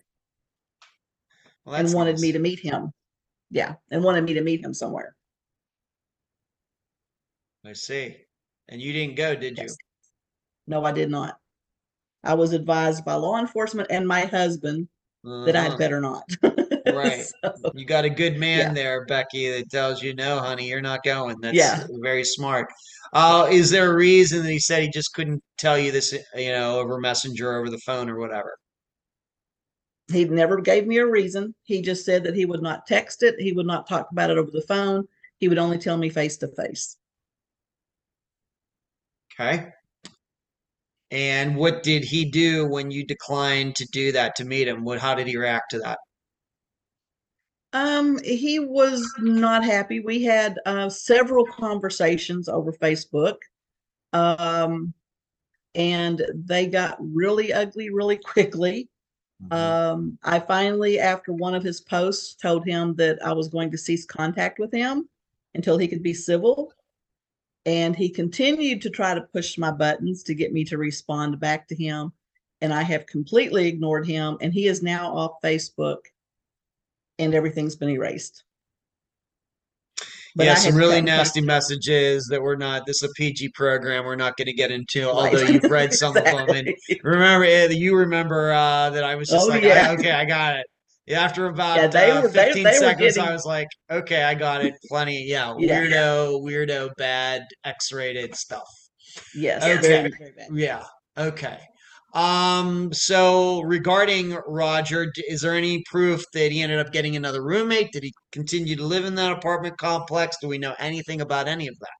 Well, and wanted nice. me to meet him. Yeah, and wanted me to meet him somewhere. I see. And you didn't go, did you? No, I did not. I was advised by law enforcement and my husband that Uh-huh. I'd better not. Right. So, You got a good man Yeah. there, Becky, that tells you, no, honey, you're not going. That's Yeah. very smart. Uh, is there a reason that he said he just couldn't tell you this, you know, over messenger, over the phone, or whatever? He never gave me a reason. He just said that he would not text it. He would not talk about it over the phone. He would only tell me face to face. Okay. And what did he do when you declined to do that to meet him? What, how did he react to that? Um, he was not happy. We had uh, several conversations over Facebook. Um, and they got really ugly really quickly. Um, I finally, after one of his posts, told him that I was going to cease contact with him until he could be civil. And he continued to try to push my buttons to get me to respond back to him. And I have completely ignored him. And he is now off Facebook and everything's been erased. But yeah, I some really nasty messages that we're not, this is a PG program. We're not going to get into, Right. although you've read some of them. And remember, you remember uh, that I was just Oh, like, yeah. "I- okay, I got it. Yeah, after about Yeah, they uh, were- 15 they were seconds, I getting- was like, okay, I got it. Plenty. Yeah, Yeah. weirdo, weirdo, bad, X rated stuff. Yes. Okay. Very, very. Yeah. Okay. Um, so regarding Roger, is there any proof that he ended up getting another roommate? Did he continue to live in that apartment complex? Do we know anything about any of that?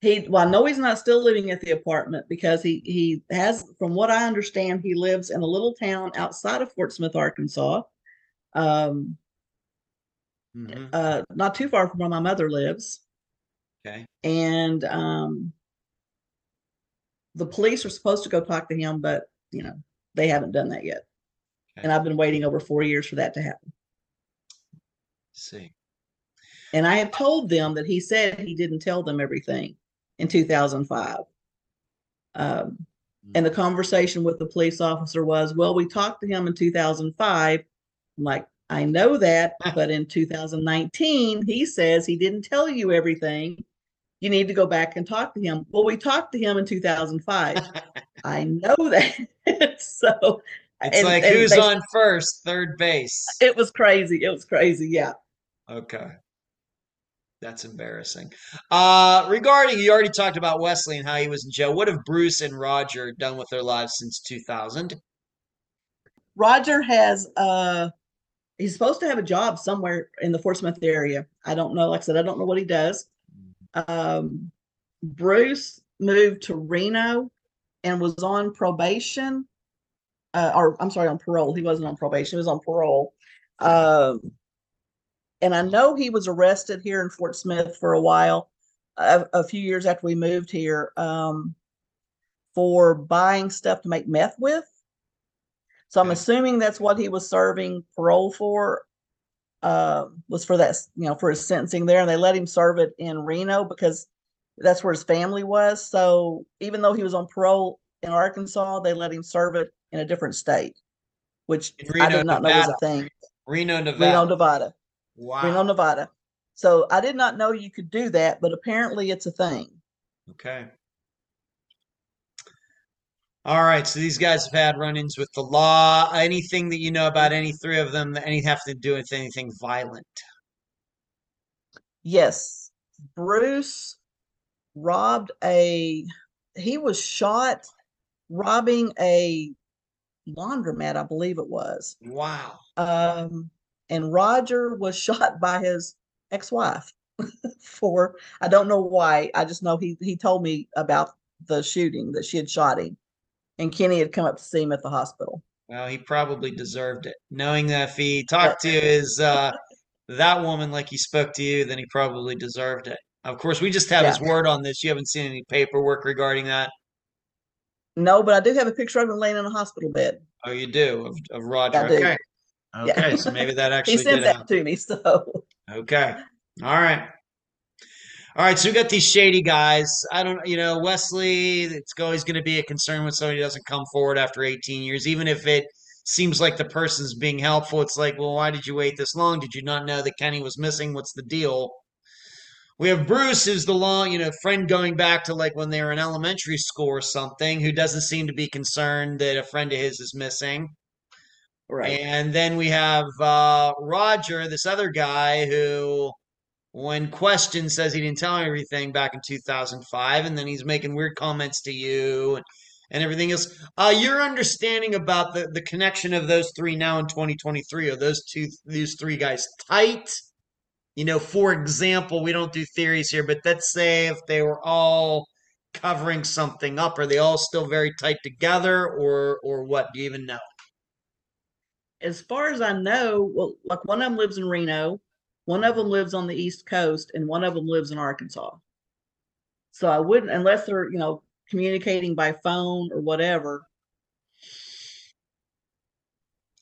He, well, no, he's not still living at the apartment because he he has, from what I understand, he lives in a little town outside of Fort Smith, Arkansas. Um, Mhm. uh, not too far from where my mother lives. Okay. And um, the police are supposed to go talk to him, but you know they haven't done that yet. Okay. And I've been waiting over four years for that to happen. see. And I have told them that he said he didn't tell them everything in 2005. Um, and the conversation with the police officer was, well, we talked to him in 2005. I'm like, I know that, but in 2019, he says he didn't tell you everything. You need to go back and talk to him. Well, we talked to him in 2005. I know that. so It's and- like and who's they- on first, third base. it was crazy. It was crazy. Yeah. Okay. That's embarrassing. Uh, regarding, you already talked about Wesley and how he was in jail. What have Bruce and Roger done with their lives since 2000? Roger has uh he's supposed to have a job somewhere in the Fort Smith area. I don't know. Like I said, I don't know what he does. Um Bruce moved to Reno and was on probation. Uh, or I'm sorry, on parole. He wasn't on probation, he was on parole. Um and I know he was arrested here in Fort Smith for a while, a, a few years after we moved here, um, for buying stuff to make meth with. So I'm assuming that's what he was serving parole for. Uh, was for that, you know, for his sentencing there, and they let him serve it in Reno because that's where his family was. So even though he was on parole in Arkansas, they let him serve it in a different state, which In I Reno, did not know was a thing. Reno, Nevada. Reno, Nevada. Wow. Reno, Nevada. So I did not know you could do that, but apparently it's a thing. Okay. All right. So these guys have had run-ins with the law. Anything that you know about any three of them that any have to do with anything violent? Yes. Bruce robbed a he was shot robbing a laundromat, I believe it was. Wow. Um and Roger was shot by his ex-wife for I don't know why. I just know he he told me about the shooting that she had shot him. And Kenny had come up to see him at the hospital. Well, he probably deserved it. Knowing that if he talked to his uh that woman like he spoke to you, then he probably deserved it. Of course, we just have his word on this. You haven't seen any paperwork regarding that. No, but I do have a picture of him laying in a hospital bed. Oh, you do of, of Roger. I do. Okay. Yeah. Okay, so maybe that actually He sent that happen. to me, so Okay. All right. All right. So we got these shady guys. I don't, you know, Wesley, it's always going to be a concern when somebody doesn't come forward after 18 years, even if it seems like the person's being helpful. It's like, well, why did you wait this long? Did you not know that Kenny was missing? What's the deal? We have Bruce, who's the long, you know, friend going back to like when they were in elementary school or something, who doesn't seem to be concerned that a friend of his is missing. right. And then we have uh, Roger, this other guy who, when questioned, says he didn't tell me everything back in 2005, and then he's making weird comments to you and, and everything else. Uh, your understanding about the, the connection of those three now in 2023 are those two these three guys tight? You know, for example, we don't do theories here, but let's say if they were all covering something up, are they all still very tight together, or or what? Do you even know? As far as I know, well, like one of them lives in Reno, one of them lives on the East Coast, and one of them lives in Arkansas. So I wouldn't, unless they're, you know, communicating by phone or whatever.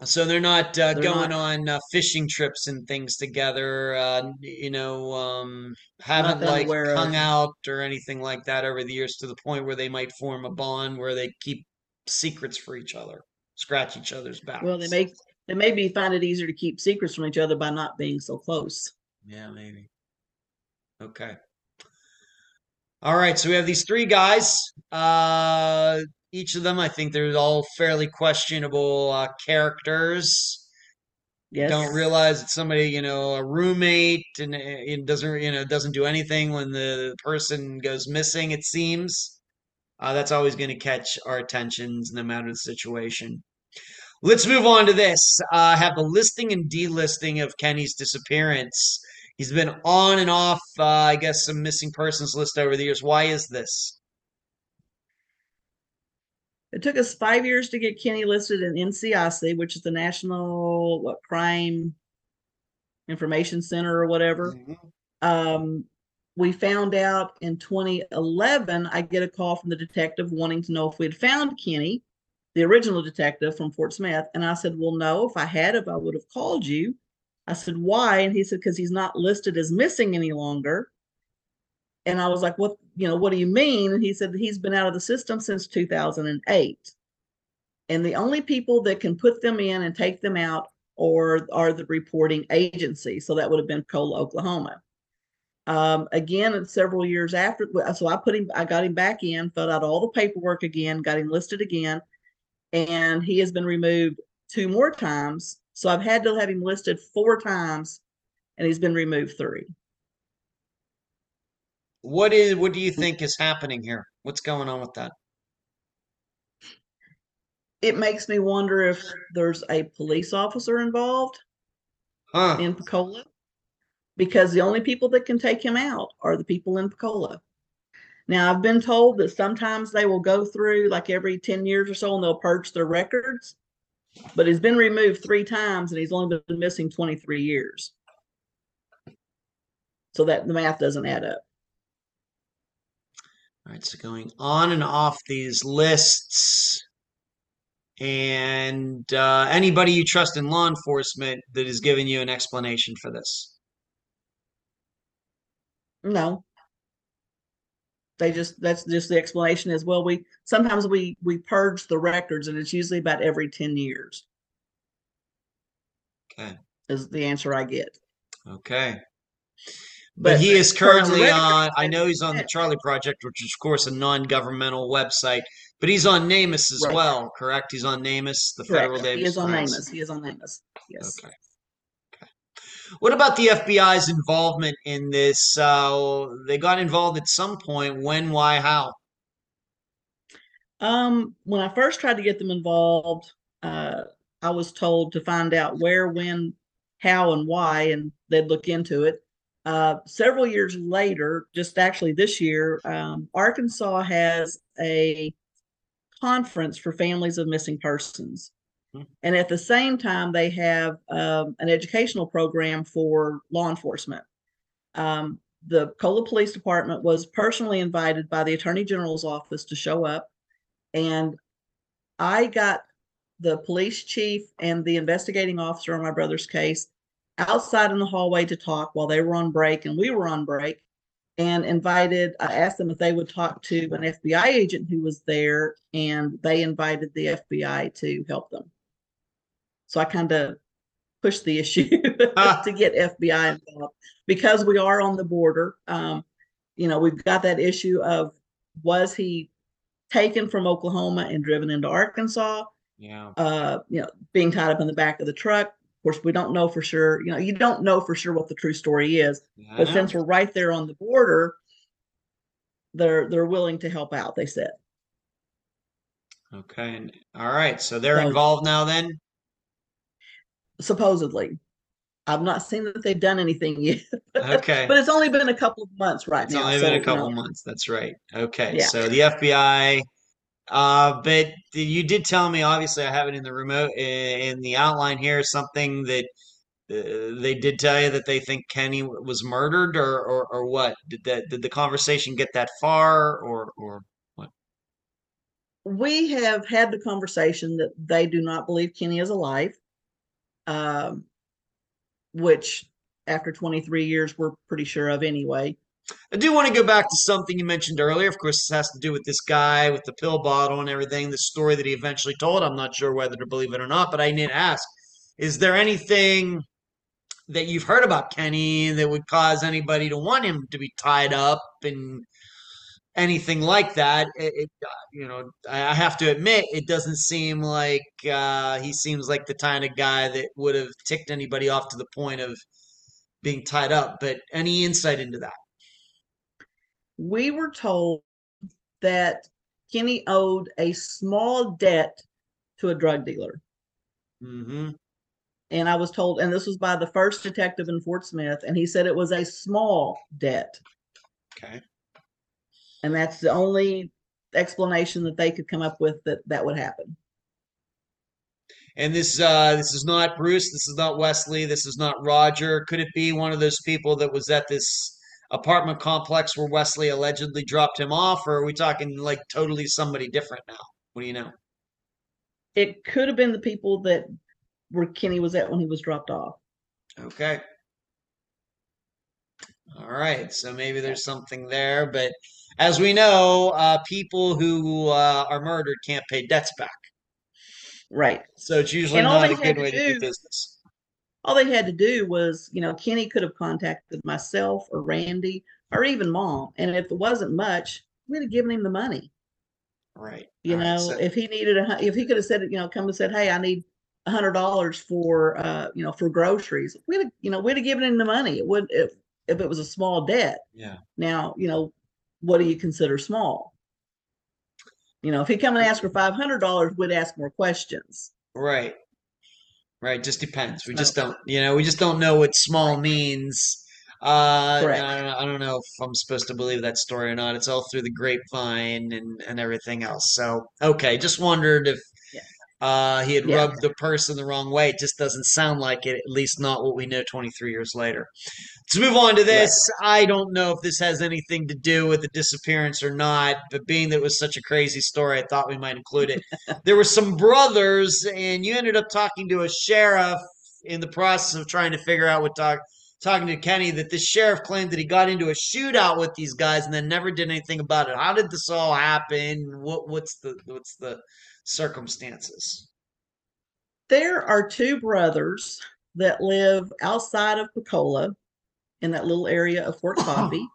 So they're not uh, They're going not- on uh, fishing trips and things together. Uh, you know, um, haven't like aware of. hung out or anything like that over the years to the point where they might form a bond where they keep secrets for each other, scratch each other's back. Well, they may they maybe find it easier to keep secrets from each other by not being so close. Yeah, maybe. Okay. All right, so we have these three guys. Uh, each of them, I think they're all fairly questionable uh, characters. Yes. don't realize it's somebody you know a roommate and it doesn't you know doesn't do anything when the person goes missing it seems uh, that's always going to catch our attentions no matter the situation let's move on to this. Uh, i have the listing and delisting of kenny's disappearance. He's been on and off uh, i guess some missing persons list over the years. Why is this? It took us five years to get Kenny listed in NCIC, which is the National what Crime Information Center or whatever. Um, we found out in 2011. I get a call from the detective wanting to know if we had found Kenny, the original detective from Fort Smith, and I said, "Well, no. If I had, if I would have called you." I said, "Why?" And he said, "Because he's not listed as missing any longer." And I was like, "What? You know, what do you mean?" And he said he's been out of the system since 2008. And the only people that can put them in and take them out or are the reporting agency. So that would have been Pocola, Oklahoma. Um, again, several years after, so I put him, I got him back in, filled out all the paperwork again, got him listed again, and he has been removed two more times. So I've had to have him listed four times, and he's been removed three. what is what do you think is happening here what's going on with that It makes me wonder if there's a police officer involved huh in Pocola because the only people that can take him out are the people in Pocola. Now, I've been told that sometimes they will go through like every 10 years or so and they'll purge their records, but he's been removed three times and he's only been missing 23 years. So that the math doesn't add up. All right, so going on and off these lists, and uh, anybody you trust in law enforcement that has given you an explanation for this. No. They just that's just the explanation is well we sometimes we we purge the records and it's usually about every 10 years Okay. is the answer I get. Okay. But, But he is currently regular on, I know he's on the Charley Project, which is, of course, a non governmental website, but he's on NamUs as Right. well, correct? He's on NamUs, the Federal Correct. Database He is on NamUs He is on NamUs. Yes. Okay. What about the FBI's involvement in this? Uh, they got involved at some point. When, why, how? Um, when I first tried to get them involved, uh, I was told to find out where, when, how, and why, and they'd look into it. Uh, several years later, just actually this year, um, Arkansas has a conference for families of missing persons. Hmm. And at the same time, they have um, an educational program for law enforcement. Um, the Pocola Police Department was personally invited by the Attorney General's office to show up and I got the police chief and the investigating officer on my brother's case outside in the hallway to talk while they were on break and we were on break and invited I asked them if they would talk to an FBI agent who was there and they invited the FBI to help them. So I kind of pushed the issue to get FBI involved because we are on the border. Um, you know, we've got that issue of was he taken from Oklahoma and driven into Arkansas, Yeah. uh, you know, being tied up in the back of the truck. Of course, we don't know for sure. You know, you don't know for sure what the true story is, Yeah, but since we're right there on the border, they're they're willing to help out. They said Okay. All right. So they're So- involved now then? Supposedly. I've not seen that they've done anything yet, Okay. but it's only been a couple of months right It's now. only so, been a you couple know, months. That's right. Okay. Yeah. So the FBI, uh, but you did tell me, obviously, I have it in the remote, in the outline here, something that uh, they did tell you that they think Kenny was murdered or, or, or what? Did that, did the conversation get that far or, or what? we have had the conversation that they do not believe Kenny is alive, um, which after 23 years we're pretty sure of anyway. I do want to go back to something you mentioned earlier. Of course, this has to do with this guy with the pill bottle and everything, the story that he eventually told. I'm not sure whether to believe it or not, but I need to ask Is there anything that you've heard about Kenny that would cause anybody to want him to be tied up and anything like that? It, it, you know, I have to admit, it doesn't seem like uh, he seems like the kind of guy that would have ticked anybody off to the point of being tied up. But any insight into that? We were told that Kenny owed a small debt to a drug dealer. hmm And I was told, and this was by the first detective in Fort Smith, and he said it was a small debt. Okay. And that's the only explanation that they could come up with that that would happen. And this uh this is not Bruce, this is not Wesley, this is not Roger. Could it be one of those people that was at this apartment complex where Wesley allegedly dropped him off, or are we talking like totally somebody different now? What do you know? It could have been the people that where Kenny was at when he was dropped off. Okay. All right, so maybe there's something there, but as we know, uh, people who uh, are murdered can't pay debts back. Right. So it's usually And not a good to way to do do- business. All they had to do was, you know, Kenny could have contacted myself or Randy or even mom. And if it wasn't much, we'd have given him the money. Right. You All right, know, so- if he needed a, if he could have said, you know, come and said, Hey, I need a hundred dollars for, uh, you know, for groceries. We'd have, you know, we'd have given him the money. It would, if, if it was a small debt. yeah. Now, you know, what do you consider small? You know, if he come and ask for five hundred dollars, we'd ask more questions. Right. Right. Just depends. We just don't, you know, we just don't know what small means. Uh, Correct. I don't, know- I don't know if I'm supposed to believe that story or not. It's all through the grapevine and, and everything else. So, okay. Just wondered if uh, he had Yeah. rubbed the person the wrong way. It just doesn't sound like it, at least not what we know 23 years later. Let's move on to this. I don't know if this has anything to do with the disappearance or not, but being that it was such a crazy story, I thought we might include it. there were some brothers, and you ended up talking to a sheriff in the process of trying to figure out what talk talking to Kenny that this sheriff claimed that he got into a shootout with these guys and then never did anything about it. How did this all happen? What what's the what's the circumstances? There are two brothers that live outside of Pensacola in that little area of Fort Coffee.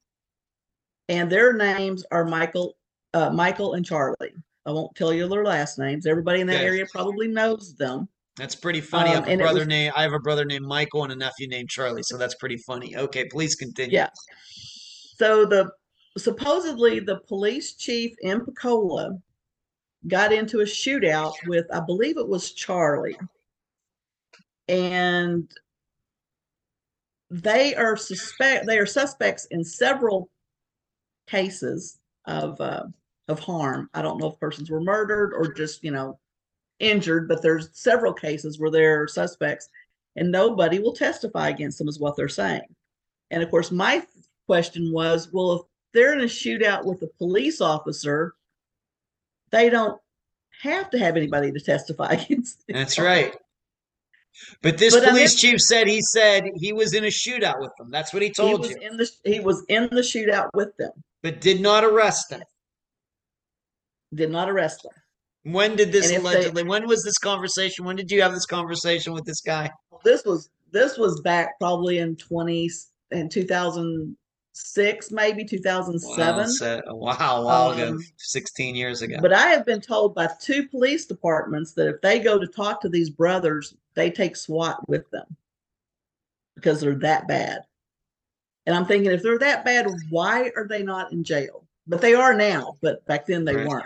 and their names are Michael, uh, Michael and Charlie. I won't tell you their last names. Everybody in that Okay. able probably knows them. That's pretty funny. I Um, have a brother was- named I have a brother named Michael and a nephew named Charlie, so that's pretty funny. Okay, please continue. Yeah. So the supposedly the police chief in Pensacola got into a shootout with, I believe it was Charlie. And they are suspect they are suspects in several cases of uh, of harm. I don't know if persons were murdered or just, you know, injured, but there's several cases where they're suspects and nobody will testify against them is what they're saying. And of course, my question was, well, if they're in a shootout with a police officer, they don't have to have anybody to testify against. them. That's right. But this But police chief said he said he was in a shootout with them. That's what he He told was you, in the he was in the shootout with them. but did not arrest them. Did not arrest them. When did this if they- allegedly? when was this conversation? When did you have this conversation with this guy? This was this was back probably in twenty in two thousand six, maybe two thousand seven. Wow, so- wow, a while ago, Um, sixteen years ago. But I have been told by two police departments that if they go to talk to these brothers, they take SWAT with them because they're that bad. And I'm thinking, if they're that bad, why are they not in jail? But they are now, but back then they Right. weren't.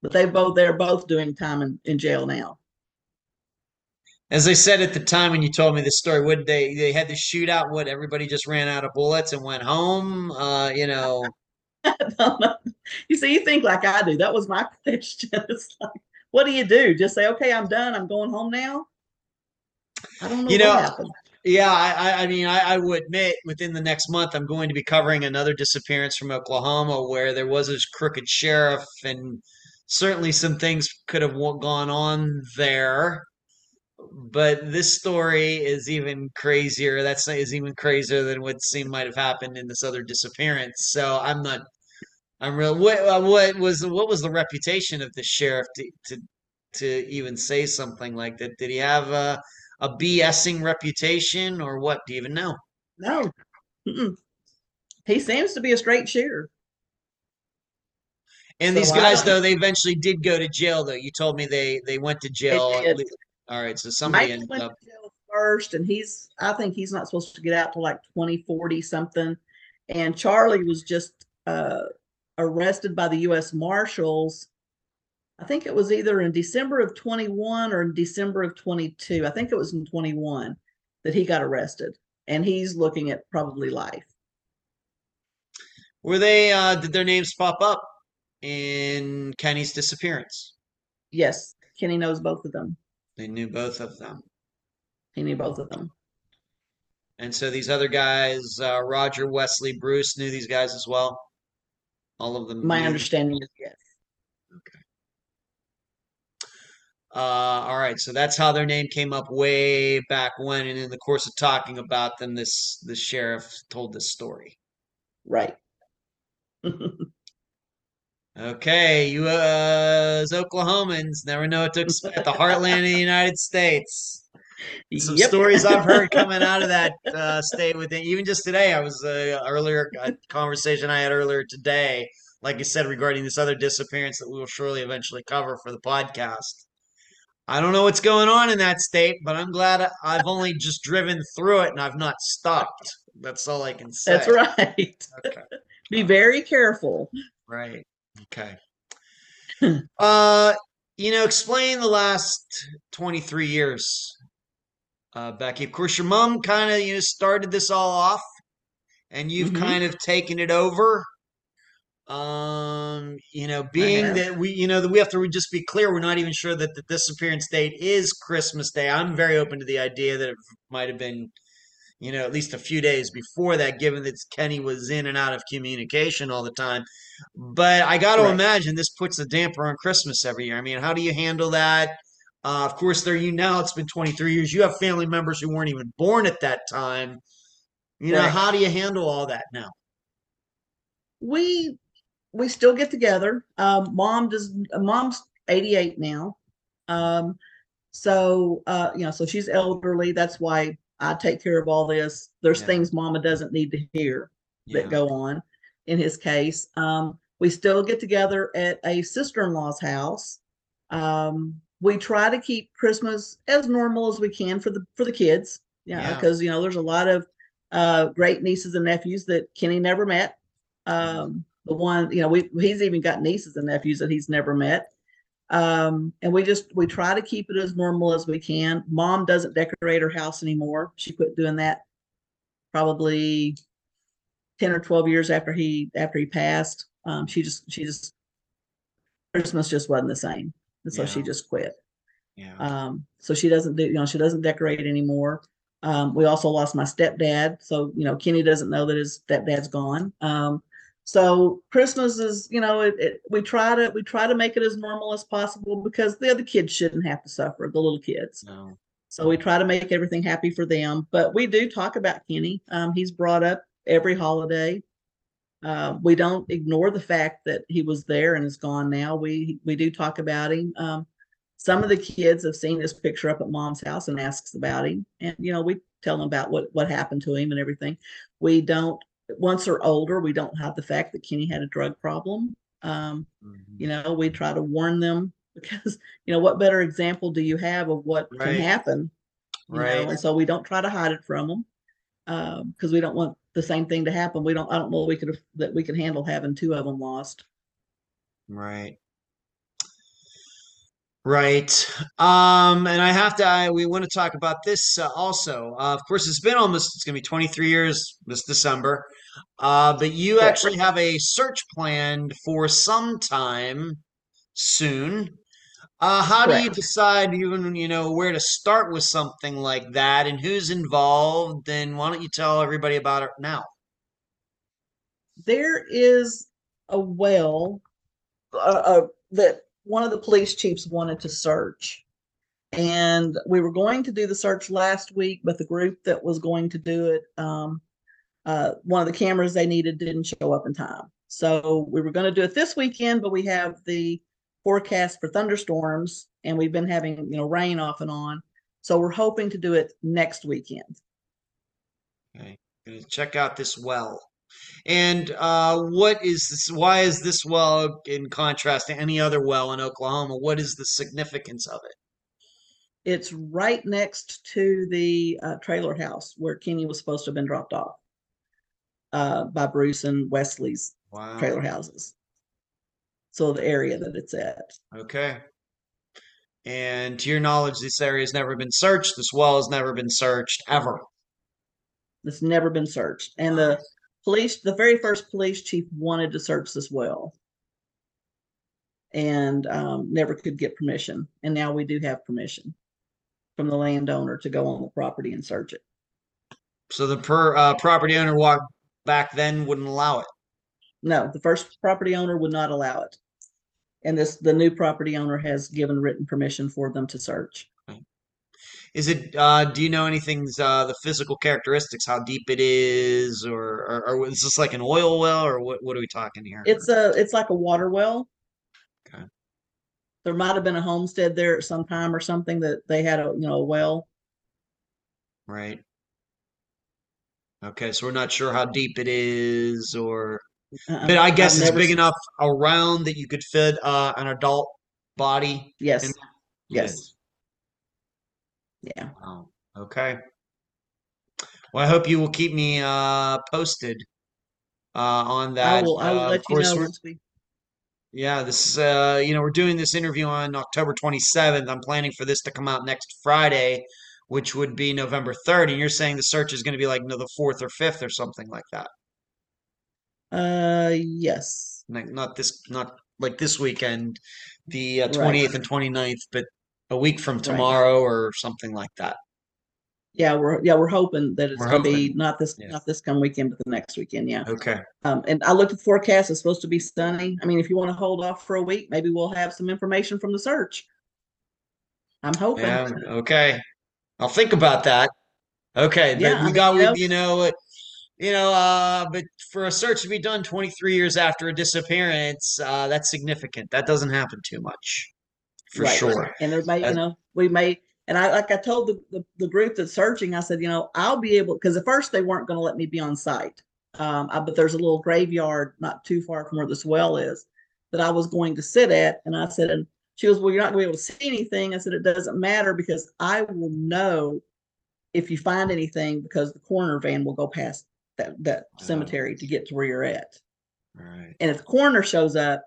But they both they're both doing time in, in jail now. As I said at the time when you told me this story, would they they had the shootout? What everybody just ran out of bullets and went home? Uh, you know, know. You see, you think like I do. That was my question. It's like, what do you do? Just say, okay, I'm done. I'm going home now. I don't know You know, happened. Yeah, I, I- I mean, I, I will admit, within the next month, I'm going to be covering another disappearance from Oklahoma where there was this crooked sheriff, and certainly some things could have gone on there. But this story is even crazier. That's is even crazier than what seemed might have happened in this other disappearance. So I'm not. I'm real. What uh, what was what was the reputation of the sheriff to to to even say something like that? Did he have a a BSing reputation or what? Do you even know? No. Mm-mm. He seems to be a straight shooter. And So these guys, though, they eventually did go to jail. Though you told me they they went to jail. at did. lea- All right, so somebody Mike ended went up. to jail first, and he's I think he's not supposed to get out till like 2040 something. And Charlie was just uh arrested by the US Marshals. I think it was either in December of 21 or in December of 22. I think it was in 21 that he got arrested. And he's looking at probably life. Were they? uh Did their names pop up in Kenny's disappearance? Yes, Kenny knows both of them. They knew both of them. He knew both of them. And so these other guys, uh, Roger, Wesley, Bruce, knew these guys as well. All of them. My understanding is yes. Uh, all right, so that's how their name came up way back when, and in the course of talking about them, this the sheriff told this story. Right. Okay, you uh, as Oklahomans never know what to expect. The heartland of the United States. Some Yep. stories I've heard coming out of that uh, state within even just today. I was uh, earlier a conversation I had earlier today, like I said, regarding this other disappearance that we will surely eventually cover for the podcast. I don't know what's going on in that state, but I'm glad I've only just driven through it and I've not stopped. That's all I can say. That's right. Okay. Be very careful. Right. Okay. uh, you know, explain the last 23 years, uh, Becky. Of course, your mom kind of, you know, started this all off and you've Mhm. kind of taken it over. Um, you know, being that we, you know, that we have to just be clear, we're not even sure that the disappearance date is Christmas Day. I'm very open to the idea that it might have been, you know, at least a few days before that, given that Kenny was in and out of communication all the time. But I got to Right. imagine this puts a damper on Christmas every year. I mean, how do you handle that? Uh, of course, they're you now. It's been 23 years. You have family members who weren't even born at that time. You know, how do you handle all that now? We we still get together. Um, mom does. Mom's eighty eight now. Um, So, uh, you know, so she's elderly. That's why I take care of all this. There's Yeah. things mama doesn't need to hear Yeah. that go on in his case. Um, we still get together at a sister-in-law's house. Um, we try to keep Christmas as normal as we can for the for the kids. Yeah, Yeah. because you know there's a lot of uh, great nieces and nephews that Kenny never met. Um, the one, you know, we he's even got nieces and nephews that he's never met. Um, and we just we try to keep it as normal as we can. Mom doesn't decorate her house anymore. She quit doing that probably 10 or 12 years after he after he passed. Um, she just she just Christmas just wasn't the same. And so she just quit. Yeah. Um, so she doesn't do, you know, she doesn't decorate anymore. Um, we also lost my stepdad. So, you know, Kenny doesn't know that his stepdad's gone. Um, so Christmas is, you know, it, it, we try to, we try to make it as normal as possible because the other kids shouldn't have to suffer, the little kids. No. So we try to make everything happy for them, but we do talk about Kenny. Um, he's brought up every holiday. Uh, we don't ignore the fact that he was there and is gone now. We we do talk about him. Um, some of the kids have seen his picture up at mom's house and asks about him, and you know we tell them about what what happened to him and everything. We don't once they're older, we don't hide the fact that Kenny had a drug problem. Um, Mhm. you know, we try to warn them because you know what better example do you have of what Right. can happen you know, Right. and so we don't try to hide it from them because we don't want the same thing to happen. We don't. I don't know we could have that we can handle having two of them lost. Right. Right. Um, and I have to, I, we want to talk about this uh, also. Uh, of course, it's been almost, it's going to be 23 years this December. Uh, but you actually have a search planned for some time soon. Uh, how do you decide even, you know, where to start with something like that and who's involved? And why don't you tell everybody about it now? There is a well uh, uh, that one of the police chiefs wanted to search, and we were going to do the search last week, but the group that was going to do it, um, uh, one of the cameras they needed didn't show up in time. So we were going to do it this weekend, but we have the forecast for thunderstorms, and we've been having you know rain off and on. So we're hoping to do it next weekend. Okay. Gonna check out this well. And uh, what is this? Why is this well in contrast to any other well in Oklahoma? What is the significance of it? It's right next to the uh, trailer house where Kenny was supposed to have been dropped off uh, by Bruce and Wesley's Wow. trailer houses. So the area that it's at. Okay. And to your knowledge, this area has never been searched. This well has never been searched ever. It's never been searched. And the police, the very first police chief wanted to search this well and um, never could get permission. And now we do have permission from the landowner to go on the property and search it. So the per uh, property owner walk back then wouldn't allow it. No, the first property owner would not allow it. And this, the new property owner has given written permission for them to search. Is it? Uh, do you know anything? Uh, the physical characteristics, how deep it is, or, or, or is this like an oil well, or what? What are we talking here? It's a, it's like a water well. Okay. There might have been a homestead there at some time or something that they had a, you know, a well. Right. Okay, so we're not sure how deep it is, or Uh-uh. but I guess I've it's big enough around that you could fit uh, an adult body. Yes, in- yes. Yeah, Wow. Okay. Well, I hope you will keep me uh, posted uh, on I that. will, I will Uh, let you know once we, Yeah, this is uh, you know, we're doing this interview on October 27th. I'm planning for this to come out next Friday, which would be November 3rd. And you're saying the search is going to be like no, the 4th or 5th or something like that. Uh, yes. Like not this, not like this weekend, the uh, Right. 28th and 29th, but a week from Right. tomorrow or something like that. Yeah, we're, yeah, we're hoping that it's We're gonna be not this, Yeah. not this coming weekend, but the next weekend, yeah. Okay. Um, and I looked at the forecast, it's supposed to be sunny. I mean, if you want to hold off for a week, maybe we'll have some information from the search. I'm hoping. Yeah. Okay. I'll think about that. Okay. Yeah, we got, you know- you know, you know, uh, but for a search to be done 23 years after a disappearance, uh, that's significant. That doesn't happen too much for right. sure. And there may, you know, we may, and I like I told the, the, the group that's searching, I said, you know, I'll be able because at first they weren't going to let me be on site. Um, I, but there's a little graveyard not too far from where this well is that I was going to sit at, and I said, and she goes, well, you're not going to be able to see anything. I said, it doesn't matter because I will know if you find anything because the coroner van will go past that that oh. cemetery to get to where you're at. Right. And if the coroner shows up,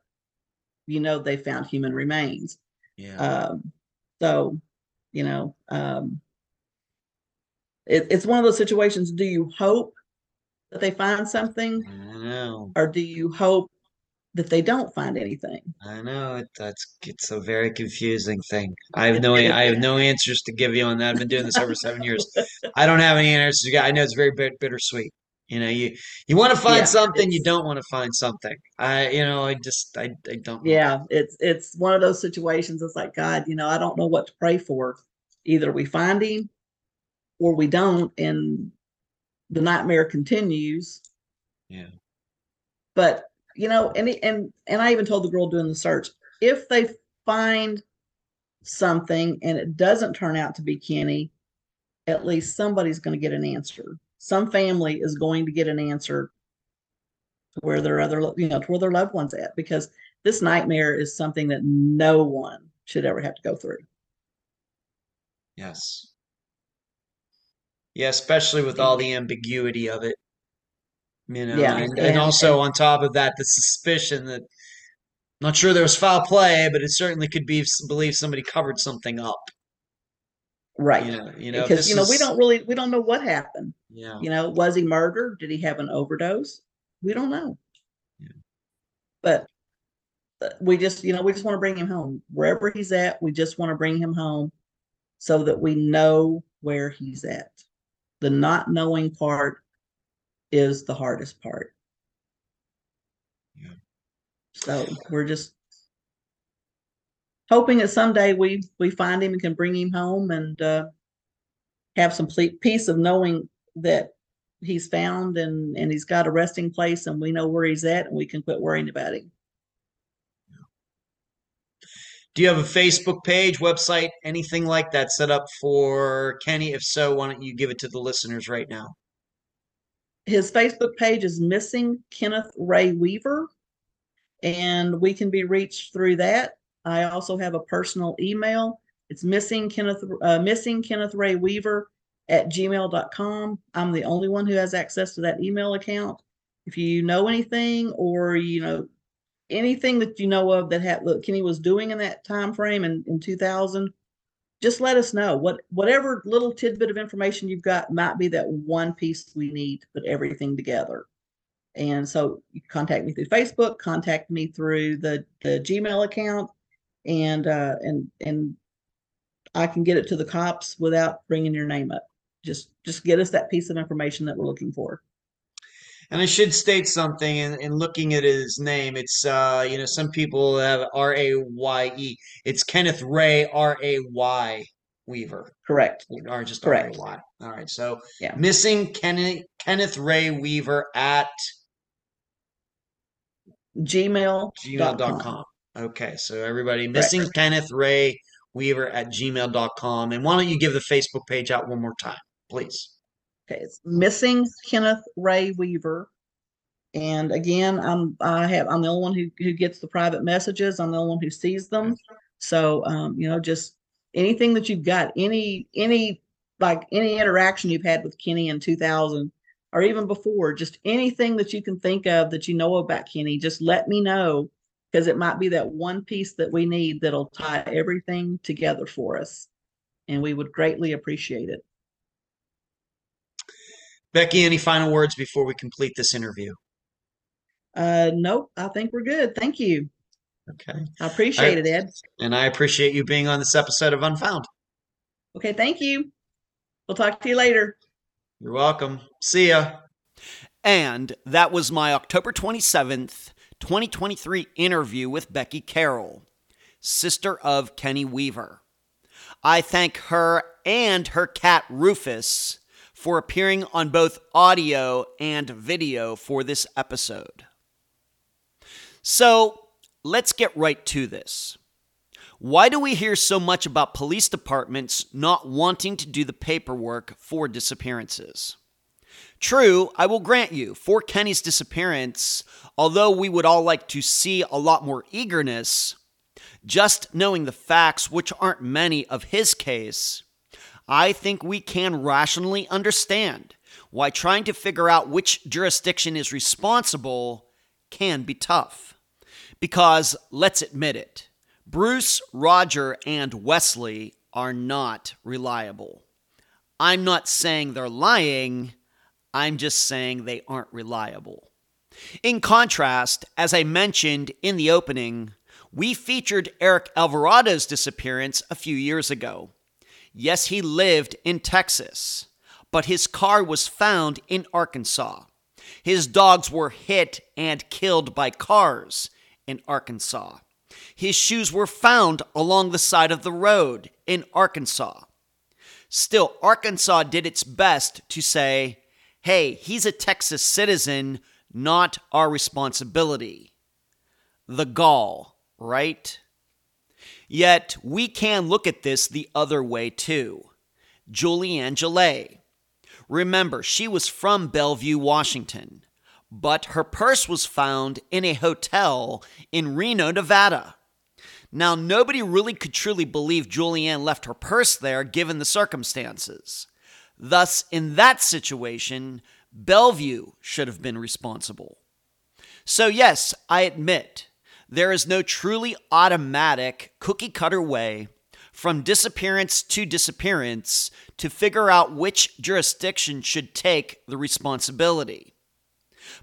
you know they found human remains. Yeah. Um, so, you know, um, it, it's one of those situations. Do you hope that they find something? I know. Or do you hope that they don't find anything? I know it, that's it's a very confusing thing. I have no I have no answers to give you on that. I've been doing this over seven years. I don't have any answers. I know it's very bit, bittersweet. You know, you you want to find yeah, something, you don't want to find something. I, you know, I just I, I don't. Yeah, it's it's one of those situations. It's like God, you know, I don't know what to pray for. Either we find him, or we don't, and the nightmare continues. Yeah. But you know, and and and I even told the girl doing the search if they find something and it doesn't turn out to be Kenny, at least somebody's going to get an answer some family is going to get an answer to where their other you know to where their loved ones at because this nightmare is something that no one should ever have to go through yes yeah especially with all the ambiguity of it you know yeah, and, and, and also and, on top of that the suspicion that I'm not sure there was foul play but it certainly could be believe somebody covered something up Right. You know, you know because you know is... we don't really we don't know what happened. Yeah. You know, was he murdered? Did he have an overdose? We don't know. Yeah. But we just you know we just want to bring him home wherever he's at. We just want to bring him home so that we know where he's at. The not knowing part is the hardest part. Yeah. So we're just hoping that someday we we find him and can bring him home and uh, have some peace of knowing that he's found and and he's got a resting place and we know where he's at and we can quit worrying about him. Do you have a Facebook page, website, anything like that set up for Kenny? If so, why don't you give it to the listeners right now? His Facebook page is Missing Kenneth Ray Weaver, and we can be reached through that. I also have a personal email. It's missing Kenneth uh, missing Kenneth Ray Weaver at gmail.com. I'm the only one who has access to that email account. If you know anything or you know anything that you know of that had, look, Kenny was doing in that time frame in, in 2000, just let us know. What whatever little tidbit of information you've got might be that one piece we need to put everything together. And so you contact me through Facebook, contact me through the, the Gmail account, and uh, and and I can get it to the cops without bringing your name up. Just just get us that piece of information that we're looking for. And I should state something in, in looking at his name. It's uh, you know, some people have R A Y E. It's Kenneth Ray R A Y Weaver. Correct. Or just Correct. R A Y. All right. So yeah. missing Kenneth Kenneth Ray Weaver at gmail gmail.com. Okay, so everybody missing right. Kenneth Ray Weaver at gmail.com. And why don't you give the Facebook page out one more time, please? Okay, it's missing Kenneth Ray Weaver. And again, I'm I have I'm the only one who, who gets the private messages. I'm the only one who sees them. So um, you know, just anything that you've got, any any like any interaction you've had with Kenny in 2000 or even before, just anything that you can think of that you know about Kenny, just let me know because it might be that one piece that we need that'll tie everything together for us. And we would greatly appreciate it. Becky, any final words before we complete this interview? Uh, nope, I think we're good. Thank you. Okay. I appreciate I, it, Ed. And I appreciate you being on this episode of Unfound. Okay, thank you. We'll talk to you later. You're welcome. See ya. And that was my October 27th 2023 interview with Becky Carroll, sister of Kenny Weaver. I thank her and her cat Rufus for appearing on both audio and video for this episode. So let's get right to this. Why do we hear so much about police departments not wanting to do the paperwork for disappearances? True, I will grant you, for Kenny's disappearance, although we would all like to see a lot more eagerness, just knowing the facts, which aren't many of his case, I think we can rationally understand why trying to figure out which jurisdiction is responsible can be tough. Because, let's admit it, Bruce, Roger, and Wesley are not reliable. I'm not saying they're lying, I'm just saying they aren't reliable. In contrast, as I mentioned in the opening, we featured Eric Alvarado's disappearance a few years ago. Yes, he lived in Texas, but his car was found in Arkansas. His dogs were hit and killed by cars in Arkansas. His shoes were found along the side of the road in Arkansas. Still, Arkansas did its best to say, hey, he's a Texas citizen, not our responsibility. The gall, right? Yet, we can look at this the other way too. Julianne Gillette. Remember, she was from Bellevue, Washington, but her purse was found in a hotel in Reno, Nevada. Now, nobody really could truly believe Julianne left her purse there given the circumstances. Thus, in that situation, Bellevue should have been responsible. So, yes, I admit there is no truly automatic cookie cutter way from disappearance to disappearance to figure out which jurisdiction should take the responsibility.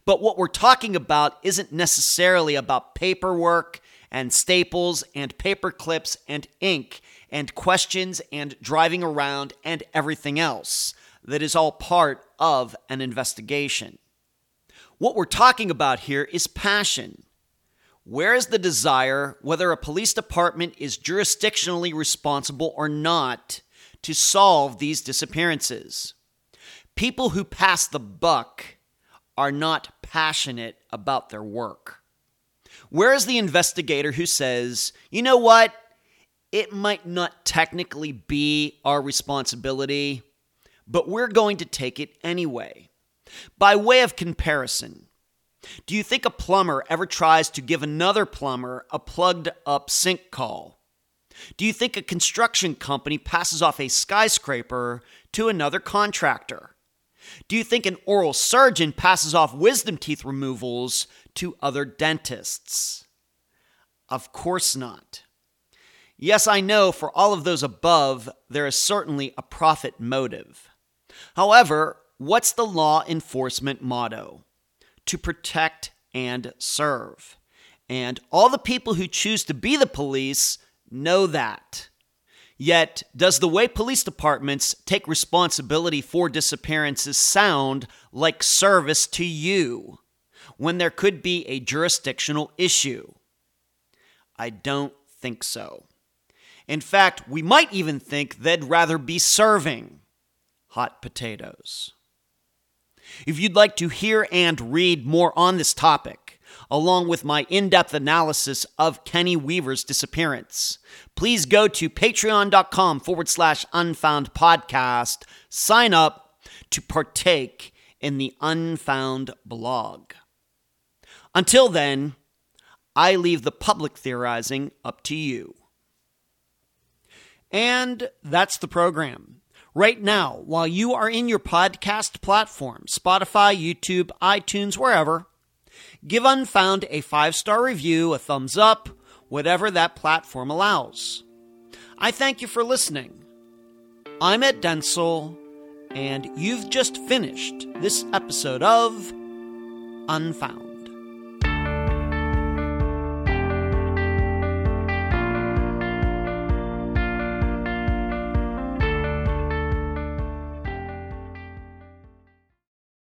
But what we're talking about isn't necessarily about paperwork and staples and paper clips and ink and questions and driving around and everything else that is all part of an investigation. What we're talking about here is passion. Where is the desire, whether a police department is jurisdictionally responsible or not, to solve these disappearances? People who pass the buck are not passionate about their work. Where is the investigator who says, you know what? It might not technically be our responsibility, but we're going to take it anyway. By way of comparison, do you think a plumber ever tries to give another plumber a plugged up sink call? Do you think a construction company passes off a skyscraper to another contractor? Do you think an oral surgeon passes off wisdom teeth removals to other dentists? Of course not. Yes, I know for all of those above, there is certainly a profit motive. However, what's the law enforcement motto? To protect and serve. And all the people who choose to be the police know that. Yet, does the way police departments take responsibility for disappearances sound like service to you when there could be a jurisdictional issue? I don't think so. In fact, we might even think they'd rather be serving hot potatoes. If you'd like to hear and read more on this topic, along with my in depth analysis of Kenny Weaver's disappearance, please go to patreon.com forward slash unfound podcast, sign up to partake in the Unfound blog. Until then, I leave the public theorizing up to you. And that's the program. Right now, while you are in your podcast platform, Spotify, YouTube, iTunes, wherever, give Unfound a five star review, a thumbs up, whatever that platform allows. I thank you for listening. I'm Ed Dunsel, and you've just finished this episode of Unfound.